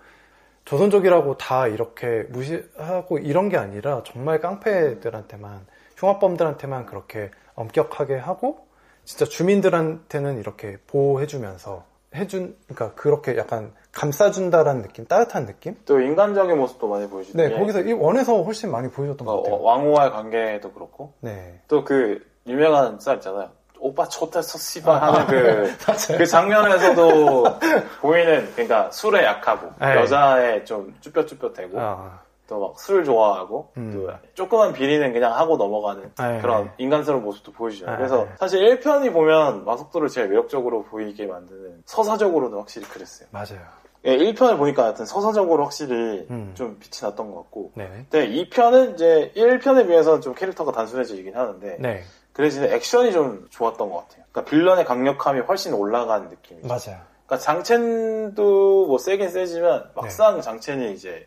조선족이라고 다 이렇게 무시하고 이런 게 아니라 정말 깡패들한테만 흉악범들한테만 그렇게 엄격하게 하고 진짜 주민들한테는 이렇게 보호해주면서 해준 그러니까 그렇게 약간 감싸준다라는 느낌 따뜻한 느낌? 또 인간적인 모습도 많이 보여주는 네게 거기서 이 원에서 훨씬 많이 보여줬던 어, 것 같아요. 어, 왕호와의 관계도 그렇고. 네. 또 그 유명한 짤 있잖아요. 오빠 초대서 씨발 하는 그, [LAUGHS] 맞아요. 그 장면에서도 [LAUGHS] 보이는 그러니까 술에 약하고 네. 여자에 좀 쭈뼛쭈뼛대고. 아, 또 막 술 좋아하고 음. 또 조그만 비리는 그냥 하고 넘어가는 네. 그런 인간스러운 모습도 보여주잖아요. 네. 그래서 사실 1편이 보면 마석도를 제일 매력적으로 보이게 만드는 서사적으로는 확실히 그랬어요. 맞아요 예, 1편을 보니까 하여튼 서사적으로 확실히 음. 좀 빛이 났던 것 같고 네네 근데 2편은 이제 1편에 비해서는 좀 캐릭터가 단순해지긴 하는데 네그 대신에 액션이 좀 좋았던 것 같아요. 그러니까 빌런의 강력함이 훨씬 올라간 느낌이죠. 맞아요 그러니까 장첸도 뭐 세긴 세지만 막상 장첸이 이제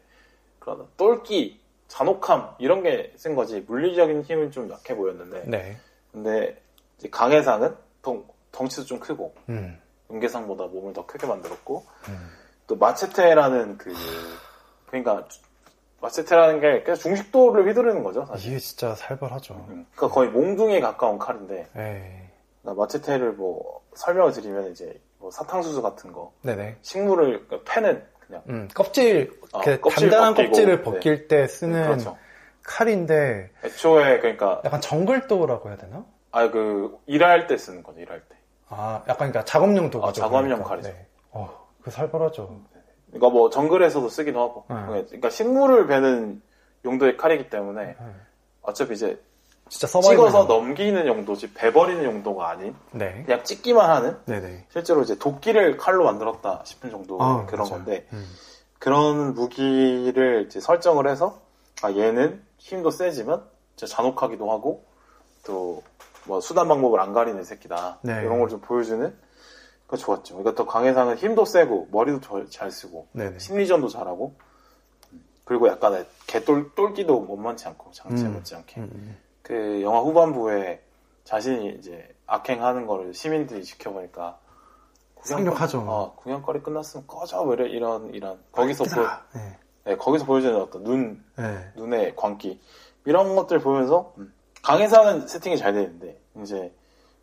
그런 똘끼, 잔혹함 이런 게 센 거지 물리적인 힘은 좀 약해 보였는데 네 근데 이제 강해상은 덩, 덩치도 좀 크고 음. 은계상보다 몸을 더 크게 만들었고 음. 또 마체테라는 그 그러니까 마체테라는 게 그냥 중식도를 휘두르는 거죠 사실. 이게 진짜 살벌하죠 음, 그러니까 거의 몽둥이에 가까운 칼인데 에이. 그러니까 마체테를 뭐 설명을 드리면 이제 뭐 사탕수수 같은 거 네네 식물을 그러니까 패는 그냥 음, 껍질, 어, 이렇게 껍질 단단한 벗기고, 껍질을 네. 벗길 때 쓰는 그렇죠. 칼인데 애초에 그러니까 약간 정글도라고 해야 되나? 아 그 일할 때 쓰는 거죠 일할 때. 아, 약간 그러니까 작업용 도구죠. 아, 작업용 그러니까. 칼이죠. 네. 어, 그 살벌하죠. 그러니까 뭐 정글에서도 쓰기도 하고. 음. 그러니까 식물을 베는 용도의 칼이기 때문에 음. 어차피 이제 진짜. 찍어서 넘기는 용도지 베버리는 용도가 아닌 네. 그냥 찍기만 하는 네네. 실제로 이제 도끼를 칼로 만들었다 싶은 정도 아, 그런 맞아요. 건데 음. 그런 무기를 이제 설정을 해서 아 얘는 힘도 세지만 진짜 잔혹하기도 하고 또 뭐 수단 방법을 안 가리는 새끼다 네. 이런 걸 좀 보여주는 그 좋았죠. 그러니까 또 강해상은 힘도 세고 머리도 저- 잘 쓰고 네네. 심리전도 잘하고 그리고 약간의 개똘 똘끼도 만만치 않고 장치 음. 못지않게 음. 그 영화 후반부에 자신이 이제 악행하는 거를 시민들이 지켜보니까 상륙하죠. 어, 구경거리 끝났으면 꺼져 뭐 이래, 이런 이런 거기서 보, 네. 네, 거기서 보여주는 어떤 눈 네. 눈의 광기 이런 것들 보면서 음, 강해사는 세팅이 잘 되는데 이제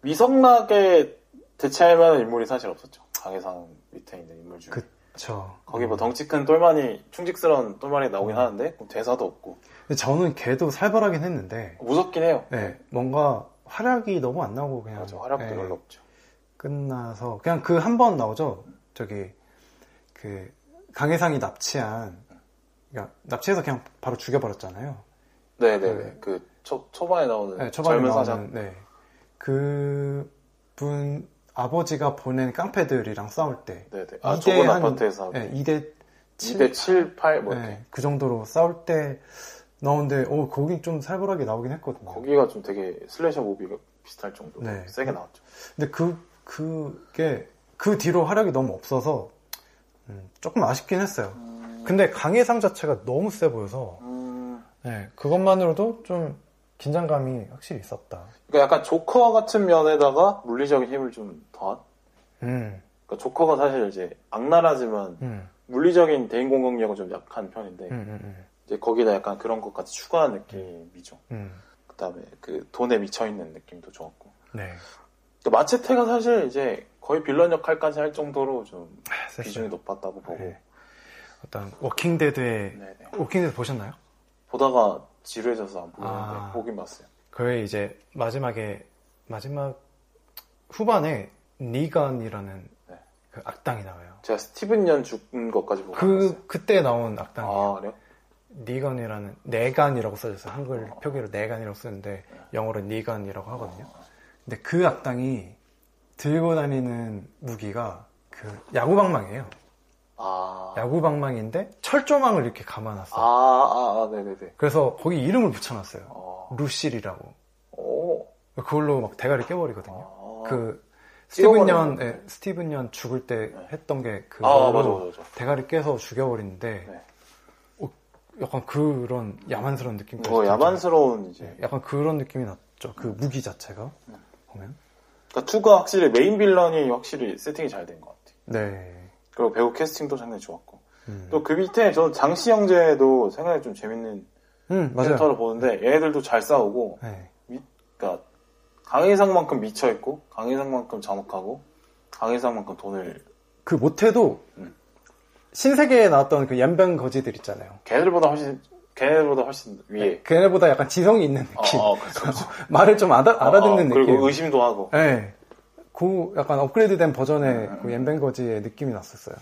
위성락에 대체할 만한 인물이 사실 없었죠. 강해상 밑에 있는 인물 중에 그 쵸. 거기 뭐 덩치 큰 똘마니 충직스러운 똘마니 나오긴 음. 하는데 대사도 없고 근데 저는 걔도 살벌하긴 했는데, 무섭긴 해요. 네. 뭔가 활약이 너무 안 나오고 그냥. 맞아 활약도 네. 별로 없죠. 끝나서 그냥 그 한 번 나오죠. 저기 그 강해상이 납치한 그러니까 납치해서 그냥 바로 죽여버렸잖아요. 네네네. 네. 그 초, 초반에 나오는 네, 초반에 젊은 나오는, 사장. 네. 그 분 아버지가 보낸 깡패들이랑 싸울 때 네네. 아, 이대 좁은 한- 아파트에서 네, 2대 7, 2대 7, 8, 뭐. 네, 그 정도로 싸울 때 나오는데 오 거기 좀 살벌하게 나오긴 했거든요. 거기가 좀 되게 슬래셔 무비가 비슷할 정도로 네. 세게 나왔죠. 근데 그 그게 그 뒤로 활약이 너무 없어서 음, 조금 아쉽긴 했어요. 근데 강해상 자체가 너무 세 보여서 음, 네, 그것만으로도 좀 긴장감이 확실히 있었다. 그러니까 약간 조커 같은 면에다가 물리적인 힘을 좀 더한. 음, 그러니까 조커가 사실 이제 악랄하지만 음, 물리적인 대인 공격력은 좀 약한 편인데 음, 음, 이제 거기다 약간 그런 것까지 추가한 느낌이죠. 음, 그다음에 그 돈에 미쳐 있는 느낌도 좋았고. 네. 그 machete가 사실 이제 거의 빌런 역할까지 할 정도로 좀 셌어요. 비중이 높았다고 보고. 네. 어떤 워킹데드의 네네. 워킹데드 보셨나요? 보다가 지루해져서 안 보는데 아. 보긴 봤어요. 그의 이제 마지막에 마지막 후반에 니건이라는 네. 그 악당이 나와요. 제가 스티븐 연 죽은 것까지 보고 그 봤어요. 그때 나온 악당이에요. 아 그래요? 니건이라는 내간이라고 써졌어요. 한글 표기로 내간이라고 쓰는데 영어로 니건이라고 하거든요. 근데 그 악당이 들고 다니는 무기가 그 야구방망이에요. 아. 야구방망인데 철조망을 이렇게 아, 감아놨어요. 아, 아, 네네네. 그래서 거기 이름을 붙여놨어요. 어. 루실이라고. 오. 그걸로 막 대가리 깨버리거든요. 아. 그 스티븐 연, 예, 스티븐 연 죽을 때 했던 게그 아, 맞아. 대가리 깨서 죽여버리는데 네. 어, 약간 그런 야만스러운 느낌. 뭐 야만스러운 이제. 약간 그런 느낌이 났죠. 그 무기 자체가 보면. 그러니까 투가 확실히 메인 빌런이 확실히 세팅이 잘 된 것 같아요. 네. 그리고 배우 캐스팅도 상당히 좋았고. 음. 또그 밑에 저는 장씨 형제도 생각이 좀 재밌는 음. 캐릭터를 보는데 얘네들도 잘 싸우고 네. 그러니까 강희상만큼 미쳐 있고 강희상만큼 잔혹하고 강희상만큼 돈을 그 못해도 음. 신세계에 나왔던 그 연변 거지들 있잖아요. 걔네들보다 훨씬 걔네들보다 훨씬 위에 걔네보다 약간 지성이 있는 느낌. 어, 어, 그렇죠, 그렇죠. [LAUGHS] 말을 좀 알아, 알아듣는 어, 어, 느낌. 그리고 의심도 하고 네. 그 약간 업그레이드된 버전의 음, 그 연변 거지의 느낌이 났었어요.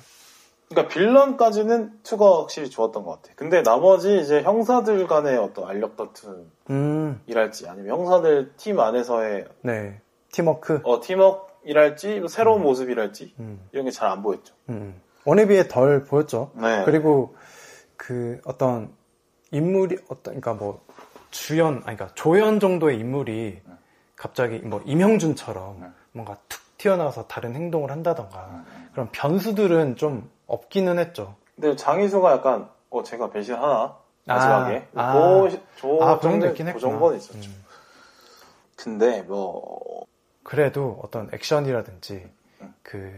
그러니까 빌런까지는 투가 확실히 좋았던 것 같아. 근데 나머지 이제 형사들 간의 어떤 알력 다툼이랄지 음, 아니면 형사들 팀 안에서의 네. 팀워크. 어, 팀워크이랄지 뭐 새로운 모습이랄지 음, 이런 게 잘 안 보였죠. 음. 원에 비해 덜 보였죠. 네. 그리고 그 어떤 인물이 어떤 그러니까 뭐 주연 아니 그러니까 조연 정도의 인물이 갑자기 뭐 임형준처럼 네. 뭔가 툭 튀어나와서 다른 행동을 한다던가 음. 그런 변수들은 좀 없기는 했죠. 근데 장희수가 약간 어 제가 배신하나 마지막에 아, 그, 저 아, 그런 게 정도 있긴 그 했구나. 정도는 있었죠. 음. 근데 뭐 그래도 어떤 액션이라든지 음. 그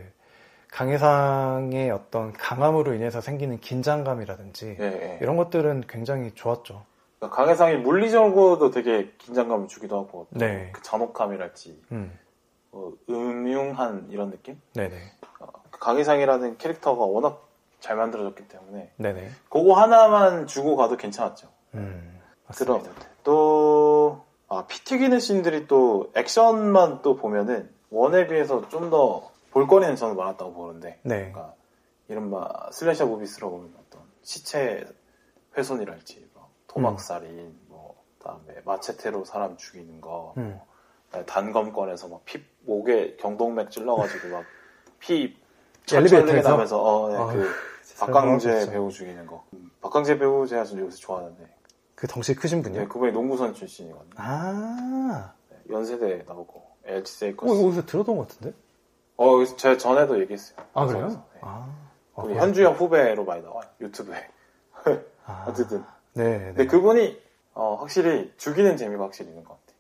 강해상의 어떤 강함으로 인해서 생기는 긴장감이라든지 예, 예. 이런 것들은 굉장히 좋았죠. 그러니까 강혜상이 물리적으로도 되게 긴장감을 주기도 하고 또 네. 그 잔혹함이랄지 음, 뭐 음흉한 이런 느낌? 네네, 어, 그 강혜상이라는 캐릭터가 워낙 잘 만들어졌기 때문에 네네. 그거 하나만 주고 가도 괜찮았죠. 음, 맞습니다. 또 아, 피 튀기는 씬들이 또 액션만 또 보면은 원에 비해서 좀 더 볼거리는 저는 많았다고 보는데 네. 그러니까 이른바 슬래셔 무비스러운 어떤 시체 훼손이랄지 뭐 토막살인 뭐 그다음에 마체테로 사람 죽이는 거 음. 뭐, 단검 꺼내서 막 피 목에 경동맥 찔러가지고 막 피 엘리베이터에서? 나면서 어, 네, 아유, 그 박강재 배우 죽이는 거 음, 박강재 배우 제가 좀 요새 좋아하는데 그 덩치 크신 분이요? 네, 그분이 농구선 출신이거든요 아, 네, 연세대 나오고 LG 어, 세이커스 이거 어디서 들어본 것 같은데? 어, 제가 전에도 얘기했어요 아, 그래요? 네. 아, 어, 그래요? 현주형 후배로 많이 나와요 유튜브에 아, [LAUGHS] 어쨌든 네, 네. 근데 그분이 어, 확실히 죽이는 재미가 확실히 있는 것 같아요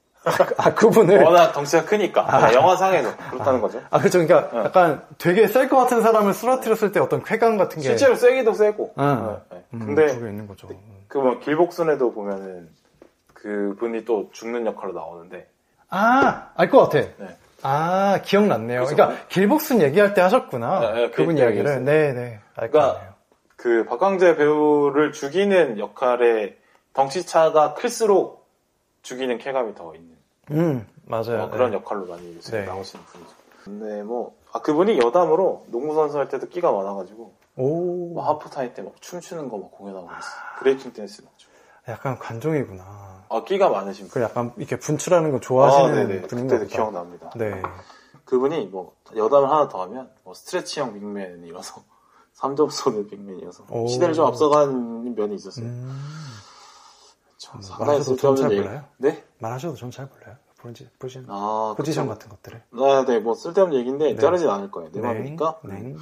아, 그분을. 워낙 덩치가 크니까 네, 영화상에서 그렇다는 거죠 아, 그렇죠. 그러니까 어. 약간 되게 셀 것 같은 사람을 쓰러뜨렸을 때 어떤 쾌감 같은 게. 실제로 세기도 세고 응. 네, 네. 음, 근데 그게 있는 거죠. 음. 그뭐 길복순에도 보면은 그 분이 또 죽는 역할로 나오는데 아, 알 것 같아. 네. 아, 기억났네요. 그래서- 그러니까 길복순 얘기할 때 하셨구나. 네, 네, 그분 그 이야기를. 네, 네. 알것 그러니까 같네요. 그 박광재 배우를 죽이는 역할에 덩치차가 클수록 죽이는 쾌감이 더 있는 음, 맞아요. 어, 그런 네. 역할로 많이 요새 네. 나오시는 분이죠. 근데 뭐, 아, 그분이 여담으로 농구 선수 할 때도 끼가 많아가지고, 오, 뭐 하프타임 때 막 춤추는 거 막 공연하고 그랬어. breaking dance 맞죠. 약간 관종이구나. 아, 끼가 많으신 분. 그 약간 이렇게 분출하는 거 좋아하시는 아, 보다. 기억납니다. 네. 그분이 뭐, 여담을 하나 더 하면, 뭐, stretch형 big man이라서, 3점선의 [LAUGHS] 빅맨이어서, 오. 시대를 좀 앞서간 면이 있었어요. 음, 말하셔도 저는 잘 쓸데없는 얘기. 몰라요. 네? 말하셔도 전잘 몰라요. 포지, 포지션, 아, 포지션 그쵸. 같은 것들을. 아, 네, 뭐, 쓸데없는 얘기인데, 네. 자르진 않을 거예요. 내 네. 말이니까. 네.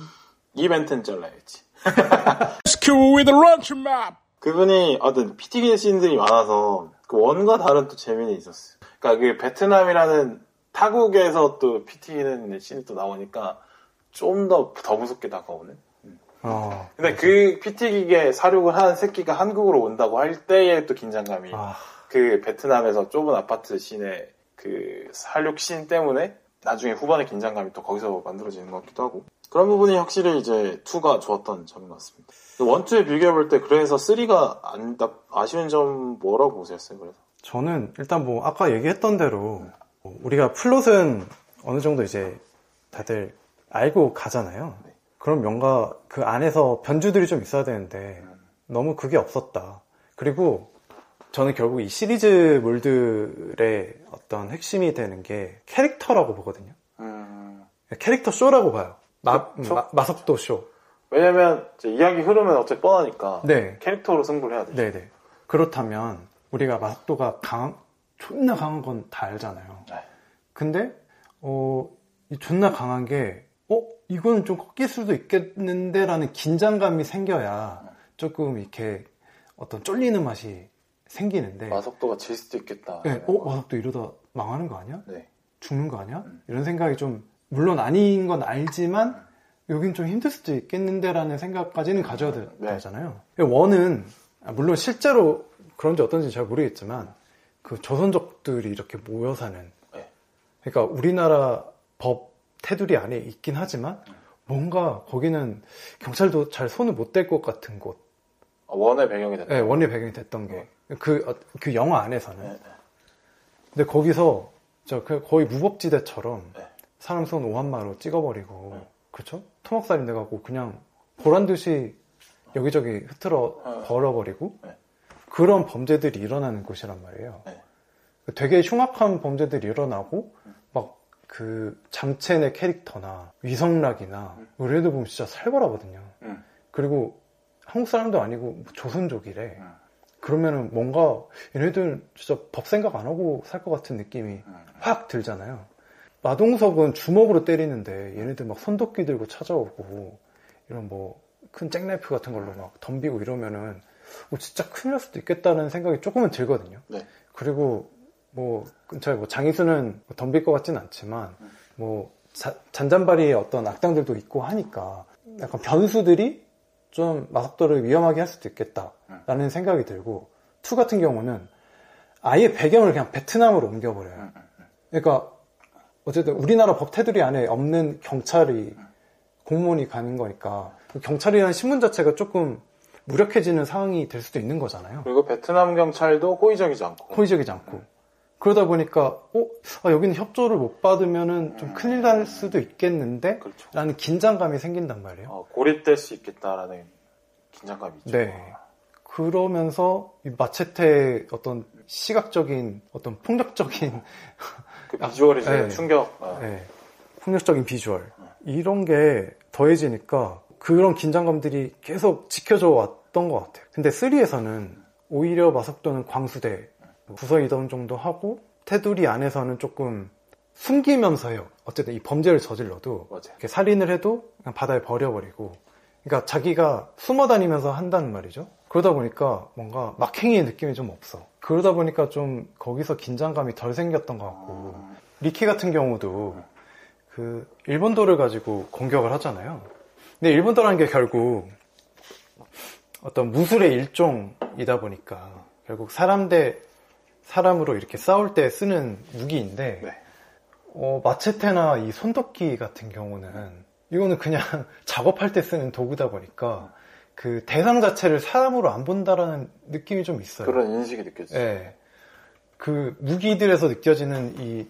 이벤트는 잘라야지. Skew with a lunch map. 그분이 어떤 피튀기는 씬들이 많아서 그 원과 다른 또 재미는 있었어요. 그러니까 그 베트남이라는 타국에서 또 피튀기는 씬이 또 나오니까 좀 더 더 무섭게 다가오는. 어, 근데 그 피튀기게 사륙을 한 새끼가 한국으로 온다고 할 때의 또 긴장감이 아, 그 베트남에서 좁은 아파트 씬의 그 살육 씬 때문에 나중에 후반의 긴장감이 또 거기서 만들어지는 것 같기도 하고 그런 부분이 확실히 이제 2가 좋았던 점인 것 같습니다. 1, 2에 비교해볼 때 그래서 3가 안, 나- 아쉬운 점 뭐라고 보셨어요? 그래서 저는 일단 뭐 아까 얘기했던 대로 뭐 우리가 플롯은 어느 정도 이제 다들 알고 가잖아요. 그럼 뭔가 그 안에서 변주들이 좀 있어야 되는데 너무 그게 없었다. 그리고 저는 결국 이 시리즈물들의 어떤 핵심이 되는 게 캐릭터라고 보거든요. 음, 캐릭터 쇼라고 봐요. 마, 그쵸? 마- 마석도 쇼. 왜냐면 이제 이야기 흐름은 어차피 뻔하니까 네. 캐릭터로 승부를 해야 돼. 네네. 그렇다면 우리가 마석도가 강한, 존나 강한 건 다 알잖아요. 네. 근데 어, 이 존나 강한 게 어? 이거는 좀 꺾일 수도 있겠는데라는 긴장감이 생겨야 조금 이렇게 어떤 쫄리는 맛이 생기는데 마석도가 질 수도 있겠다. 네, 어? 마석도 이러다 망하는 거 아니야? 네. 죽는 거 아니야? 이런 생각이 좀 물론 아닌 건 알지만 여긴 좀 힘들 수도 있겠는데라는 생각까지는 가져야 되, 네. 잖아요 원은 아, 물론 실제로 그런지 어떤지 잘 모르겠지만 그 조선족들이 이렇게 모여 사는 네. 그러니까 우리나라 법 테두리 안에 있긴 하지만 뭔가 거기는 경찰도 잘 손을 못 댈 것 같은 곳 아, 원의 배경이 됐다. 네, 원래 배경이 됐던 게그그 영화 안에서는 네, 네. 근데 거기서 저그 거의 무법지대처럼 네. 사람 손 오한마로 찍어버리고 네. 그렇죠? 토막살인 돼갖고 그냥 보란 듯이 여기저기 흐트러 네. 벌어버리고 네. 그런 범죄들이 일어나는 곳이란 말이에요. 네. 되게 흉악한 범죄들이 일어나고 막 그 장첸의 캐릭터나 위성락이나 우리 애들 보면 진짜 살벌하거든요. 음. 그리고 한국 사람도 아니고 조선족이래. 음. 그러면은 뭔가 얘네들 진짜 법 생각 안 하고 살 것 같은 느낌이 음. 확 들잖아요. 마동석은 주먹으로 때리는데 얘네들 막 손도끼 들고 찾아오고 이런 뭐 큰 잭나이프 같은 걸로 막 덤비고 이러면은 뭐 진짜 큰일 날 수도 있겠다는 생각이 조금은 들거든요. 네. 그리고 뭐 근처에 뭐 장이수는 뭐 덤빌 것 같진 않지만 뭐 자- 잔잔바리의 어떤 악당들도 있고 하니까 약간 변수들이 좀 마석도를 위험하게 할 수도 있겠다라는 생각이 들고 two 같은 경우는 아예 배경을 그냥 베트남으로 옮겨버려요. 그러니까 어쨌든 우리나라 법 테두리 안에 없는 경찰이 공무원이 가는 거니까 그 경찰이라는 신문 자체가 조금 무력해지는 상황이 될 수도 있는 거잖아요. 그리고 베트남 경찰도 호의적이지 않고. 호의적이지 않고. 그러다 보니까, 어, 아, 여기는 협조를 못 받으면은 좀 큰일 날 수도 있겠는데? 그렇죠. 라는 긴장감이 생긴단 말이에요. 어, 고립될 수 있겠다라는 긴장감이 있죠. 네. 그러면서 이 마체테의 어떤 시각적인, 어떤 폭력적인, [LAUGHS] 그 비주얼이 좀 네. 충격. 어. 예, 폭력적인 비주얼. 이런 게 더해지니까 그런 긴장감들이 계속 지켜져 왔던 것 같아요. 근데 3에서는 오히려 마석도는 광수대, 부서 이동 정도 하고, 테두리 안에서는 조금 숨기면서 해요. 어쨌든 이 범죄를 저질러도. 이렇게 살인을 해도 그냥 바다에 버려버리고 그러니까 자기가 숨어 다니면서 한다는 말이죠. 그러다 보니까 뭔가 막행이의 느낌이 좀 없어. 그러다 보니까 좀 거기서 긴장감이 덜 생겼던 것 같고 리키 같은 경우도 그 일본도를 가지고 공격을 하잖아요. 근데 일본도라는 게 결국 어떤 무술의 일종이다 보니까 결국 사람 대 사람으로 이렇게 싸울 때 쓰는 무기인데 네. 어, 마체테나 이 손도끼 같은 경우는 이거는 그냥 [LAUGHS] 작업할 때 쓰는 도구다 보니까 그 대상 자체를 사람으로 안 본다라는 느낌이 좀 있어요. 그런 인식이 느껴지죠. 예. 그 무기들에서 느껴지는 이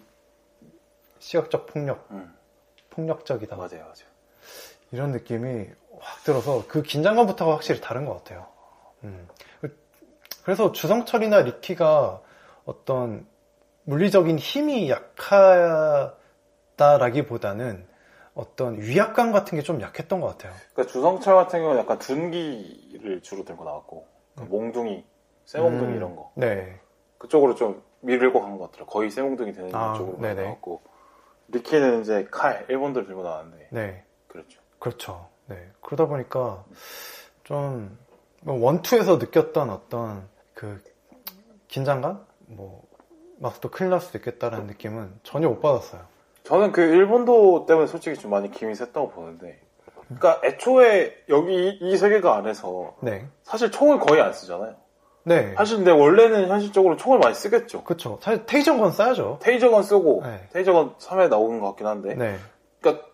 시각적 폭력, 음, 폭력적이다. 맞아요, 맞아요. 이런 느낌이 확 들어서 그 긴장감부터가 확실히 다른 것 같아요. 음. 그래서 주성철이나 리키가 어떤 물리적인 힘이 약하다라기보다는 어떤 위압감 같은 게 좀 약했던 것 같아요. 그러니까 주성철 같은 경우는 약간 둔기를 주로 들고 나왔고, 그 몽둥이, 쇠몽둥이 음. 이런 거. 네. 그쪽으로 좀 밀고 간 것 같더라고요. 거의 쇠몽둥이 되는 아, 쪽으로 네네. 나왔고. 리키는 이제 칼, 일본들 들고 나왔는데, 네. 그렇죠. 그렇죠. 네. 그러다 보니까 좀 원투에서 느꼈던 어떤 그 긴장감, 뭐막또 큰일 날 수도 있겠다라는 느낌은 전혀 못 받았어요. 저는 그 일본도 때문에 솔직히 좀 많이 기분이 셌다고 보는데. 그러니까 애초에 여기 이, 이 세계가 안에서 네, 사실 총을 거의 안 쓰잖아요. 네, 사실 근데 원래는 현실적으로 총을 많이 쓰겠죠. 그렇죠. 사실 테이저건 써야죠. 테이저건 쓰고 네. 테이저건 3회 나오는 것 같긴 한데. 네, 그러니까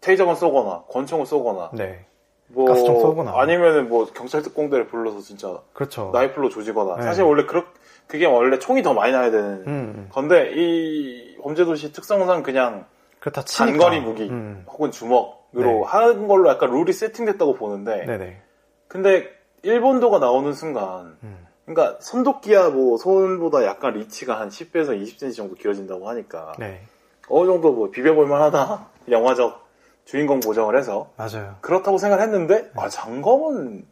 테이저건 쏘거나 권총을 쏘거나 네, 뭐 가스총 쏘거나. 아니면은 뭐 경찰 특공대를 불러서 진짜 그렇죠. 나이플로 조지거나 네. 사실 원래 그렇 그게 원래 총이 더 많이 나야 되는 음, 음. 건데 이 범죄도시 특성상 그냥 그렇다 치니까. 단거리 무기 음. 혹은 주먹으로 네. 하는 걸로 약간 룰이 세팅됐다고 보는데 네네. 근데 일본도가 나오는 순간 음. 그러니까 손도끼야 뭐 손보다 약간 리치가 한 10배에서 20cm 정도 길어진다고 하니까 네, 어느 정도 뭐 비벼볼만 하다 [LAUGHS] 영화적 주인공 보정을 해서 맞아요. 그렇다고 생각했는데 아 장검은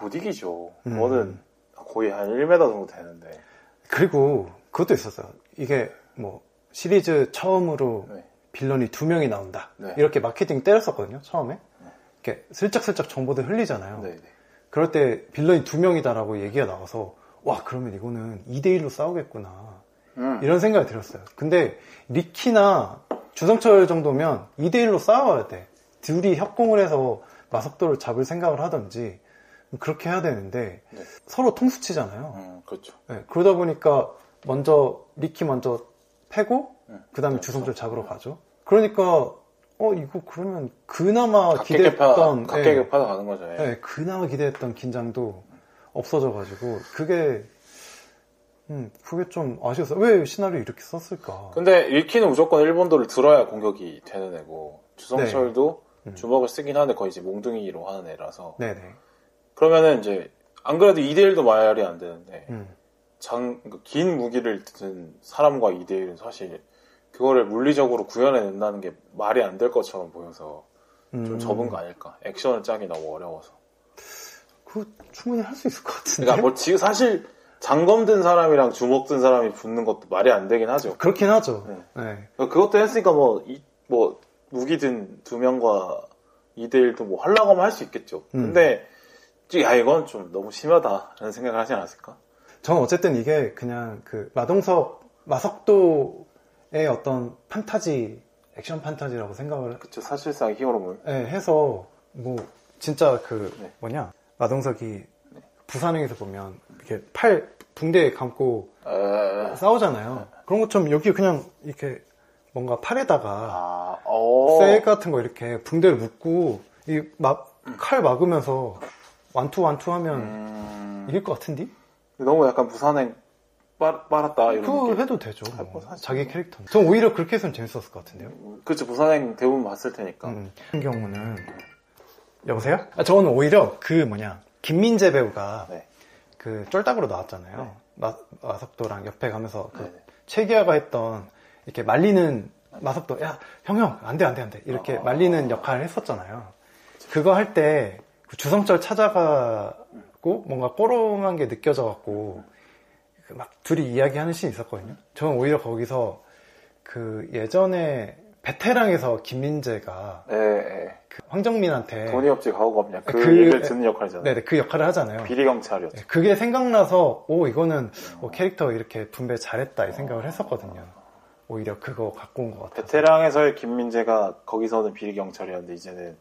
못 이기죠 음. 그거는 거의 한 1m 정도 되는데 그리고 그것도 있었어요. 이게 뭐 시리즈 처음으로 네. 빌런이 두 명이 나온다. 네. 이렇게 마케팅 때렸었거든요, 처음에. 이렇게 슬쩍슬쩍 정보들 흘리잖아요. 네, 네. 그럴 때 빌런이 두 명이다라고 얘기가 나와서 와, 그러면 이거는 2대1로 싸우겠구나. 음. 이런 생각이 들었어요. 근데 리키나 주성철 정도면 2대1로 싸워야 돼. 둘이 협공을 해서 마석도를 잡을 생각을 하든지 그렇게 해야 되는데 네. 서로 통수치잖아요. 음, 그렇죠 네, 그러다 보니까 먼저 리키 먼저 패고 네. 그 다음에 그렇죠. 주성철 잡으러 가죠. 그러니까 어 이거 그러면 그나마 기대했던 예, 각계개파도 가는 거죠 예. 예, 그나마 기대했던 긴장도 없어져가지고 그게 음 그게 좀 아쉬웠어요. 왜 시나리오 이렇게 썼을까? 근데 일키는 무조건 일본도를 들어야 공격이 되는 애고 주성철도 네. 음. 주먹을 쓰긴 하는데 거의 이제 몽둥이로 하는 애라서 네네. 그러면은 이제 안 그래도 2대1도 말이 안 되는데 음. 장, 그긴 무기를 든 사람과 2대1은 사실 그거를 물리적으로 구현해낸다는 게 말이 안 될 것처럼 보여서 좀 음. 접은 거 아닐까. 액션을 짜기 너무 어려워서. 그거 충분히 할 수 있을 것 같은데. 그러니까 뭐 지금 사실 장검 든 사람이랑 주먹 든 사람이 붙는 것도 말이 안 되긴 하죠. 그렇긴 하죠. 네. 네. 그것도 했으니까 뭐, 이, 뭐, 무기 든 두 명과 2대1도 뭐 하려고 하면 할 수 있겠죠. 음. 근데, 야, 이건 좀 너무 심하다라는 생각을 하지 않았을까? 저는 어쨌든 이게 그냥 그 마동석 마석도의 어떤 판타지 액션 판타지라고 생각을 그쵸, 사실상 히어로물. 예, 해서 뭐 진짜 그 네. 뭐냐 마동석이 부산행에서 보면 이렇게 팔 붕대 감고 에... 싸우잖아요. 그런 것처럼 여기 그냥 이렇게 뭔가 팔에다가 아, 어. 쇠 같은 거 이렇게 붕대를 묶고 이칼 막으면서 완투 완투 하면 음... 이길 것 같은데? 너무 약간 부산행 빨, 빨았다, 이런 그거 느낌. 해도 되죠. 아, 뭐 자기 캐릭터. 전 오히려 그렇게 했으면 재밌었을 것 같은데요. 그쵸, 부산행 대부분 봤을 테니까. 음, 같은 경우는 여보세요? 아, 저는 오히려 그 뭐냐 김민재 배우가 네. 그 쫄딱으로 나왔잖아요. 마, 마석도랑 옆에 가면서 그 네네. 최기아가 했던 이렇게 말리는 마석도 야 형형 안돼 안돼 안돼 이렇게 아. 말리는 역할을 했었잖아요. 그거 할 때 주성철 찾아가고 뭔가 꼬롱한 게 느껴져갖고 그막 둘이 이야기하는 씬이 있었거든요. 저는 오히려 거기서 그 예전에 베테랑에서 김민재가 예, 예. 그 황정민한테 돈이 없지 가오가 없냐. 그, 그- 얘기를 듣는 역할이잖아요. 네네 그 역할을 하잖아요. 비리 경찰이었죠. 네, 그게 생각나서 오 이거는 어, 캐릭터 이렇게 분배 잘했다 이 생각을 했었거든요. 오히려 그거 갖고 온 것 같아요. 베테랑에서의 김민재가 거기서는 비리 경찰이었는데 이제는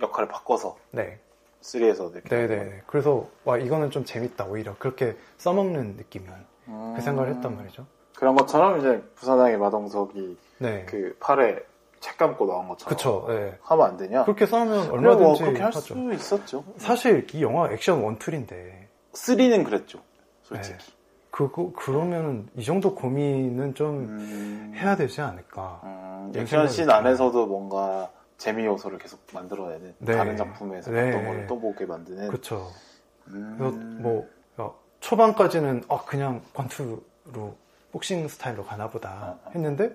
역할을 바꿔서 네, 3에서 이렇게. 네네. 그래서 와 이거는 좀 재밌다 오히려 그렇게 써먹는 느낌이 음. 그 생각을 했단 말이죠. 그런 것처럼 이제 부산항의 마동석이 네, 그 팔에 책 감고 나온 것처럼 그쵸. 네. 하면 안 되냐? 그렇게 써면 그래, 뭐 얼마든지 그렇게 할. 수 있었죠. 사실 이 영화 액션 원툴인데 3는 그랬죠. 솔직히. 그거 그러면 이 정도 고민은 좀 음, 해야 되지 않을까. 음, 액션 씬. 안에서도 뭔가 재미 요소를 계속 만들어내는 네. 다른 작품에서 네. 봤던 거를 또 보게 만드는 그렇죠. 음, 그래서 뭐 어, 초반까지는 어, 그냥 권투로 복싱 스타일로 가나 보다 했는데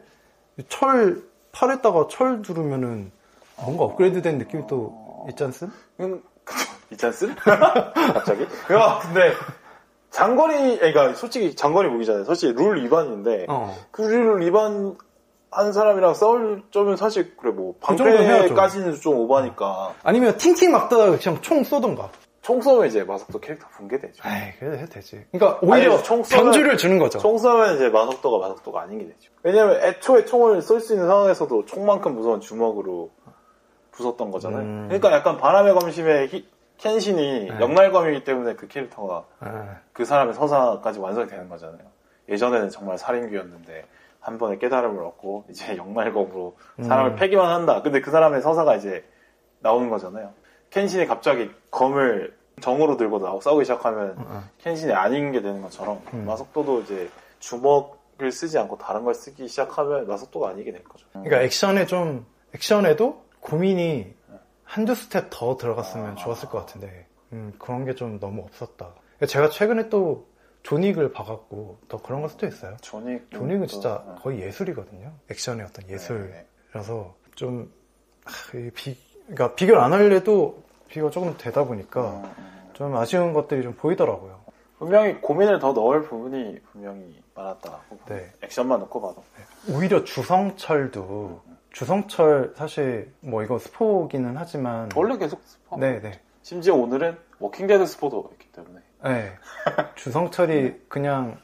철 팔에다가 철 두르면은 뭔가 업그레이드 된 느낌이 또 않습? 음. [LAUGHS] 있잖슨? [LAUGHS] 갑자기? 야, 근데 장거리, 그러니까 솔직히 장거리 무기잖아요. 솔직히 룰 위반인데 어. 그룰 위반 한 사람이랑 싸울 점은 사실 그래 뭐 그. 방패까지는 좀 오바니까 아니면 팅팅 막다가 그냥 총 쏘던가. 총 쏘면 이제 마석도 캐릭터 붕괴되죠. 에이, 그래도 해도 되지. 그러니까 오히려 총 쏘면- 변주를 주는 거죠. 총 쏘면 이제 마석도가 마석도가 아닌 게 되죠. 왜냐면 애초에 총을 쏠 수 있는 상황에서도 총만큼 무서운 주먹으로 부쉈던 거잖아요. 음. 그러니까 약간 바람의 검심의 히- 켄신이 네. 역날검이기 때문에 그 캐릭터가 아, 그 사람의 서사까지 완성이 되는 거잖아요. 예전에는 정말 살인귀였는데 한 번에 깨달음을 얻고 이제 [LAUGHS] 역날검으로 사람을 음. 패기만 한다. 근데 그 사람의 서사가 이제 나오는 거잖아요. 켄신이 갑자기 검을 정으로 들고 나오고 싸우기 시작하면 어, 켄신이 아닌 게 되는 것처럼 음. 마석도도 이제 주먹을 쓰지 않고 다른 걸 쓰기 시작하면 마석도가 아니게 될 거죠. 그러니까 액션에 좀 액션에도 고민이 한두 스텝 더 들어갔으면 아. 좋았을 것 같은데 음, 그런 게 좀 너무 없었다. 제가 최근에 또 존윅을 봐갖고 더 그런 걸 수도 있어요. 존윅 존윅은 진짜 또, 어. 거의 예술이거든요. 액션의 어떤 네, 네. 예술이라서 좀 아, 이 비, 그러니까 비교를 안 하려도 비교가 조금 되다 보니까 음, 음. 좀 아쉬운 것들이 좀 보이더라고요. 분명히 고민을 더 넣을 부분이 분명히 많았다. 네. 액션만 놓고 봐도. 오히려 주성철도 주성철 사실 뭐 이거 스포기는 하지만 원래 계속 스포. 네네 심지어 오늘은 워킹데드 스포도 있기 때문에. 네. 주성철이 그냥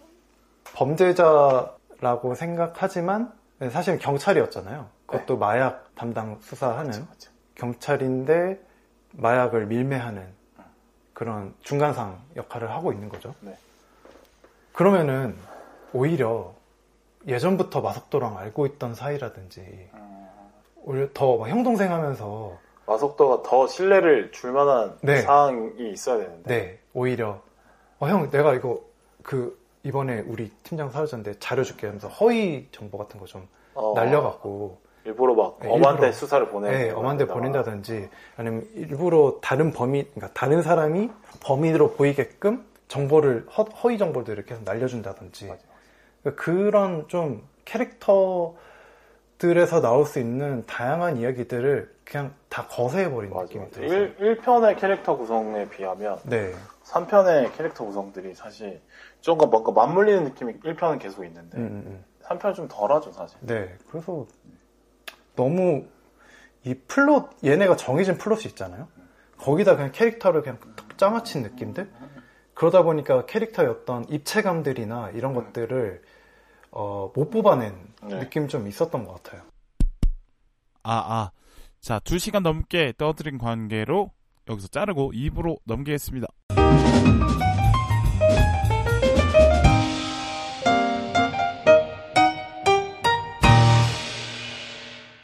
범죄자라고 생각하지만 사실 경찰이었잖아요. 그것도 마약 담당 수사하는 맞죠. 경찰인데 마약을 밀매하는 그런 중간상 역할을 하고 있는 거죠. 네. 그러면은 오히려 예전부터 마석도랑 알고 있던 사이라든지 음, 오히려 더막 형동생 하면서 마석도가 더 신뢰를 줄 만한 네. 사항이 있어야 되는데. 네 오히려 어, 형 내가 이거 그 이번에 우리 팀장 사라졌는데 자료 줄게 하면서 허위 정보 같은 거 좀 어, 날려갖고 일부러 막 네, 엄한데 일부러. 수사를 보내고. 네, 엄한데 보낸다든지 아니면 일부러 다른 범인, 그러니까 다른 사람이 범인으로 보이게끔 정보를 허, 허위 정보들을 계속 날려준다든지. 그러니까 그런 좀 캐릭터들에서 나올 수 있는 다양한 이야기들을 그냥 다 거세해버린 느낌이. 들어요. 1, 1편의 캐릭터 구성에 비하면 네, 3편의 캐릭터 구성들이 사실 좀 뭔가 맞물리는 느낌이 1편은 계속 있는데 음, 음, 음. 3편은 좀 덜하죠 사실. 네. 그래서 너무 이 플롯 얘네가 정해진 플롯이 있잖아요. 거기다 그냥 캐릭터를 그냥 툭 짜맞힌 느낌들. 그러다 보니까 캐릭터의 어떤 입체감들이나 이런 것들을 어, 못 뽑아낸 네. 느낌이 좀 있었던 것 같아요. 아, 아. 자, 2시간 넘게 떠든 관계로 여기서 자르고 2부로 넘기겠습니다.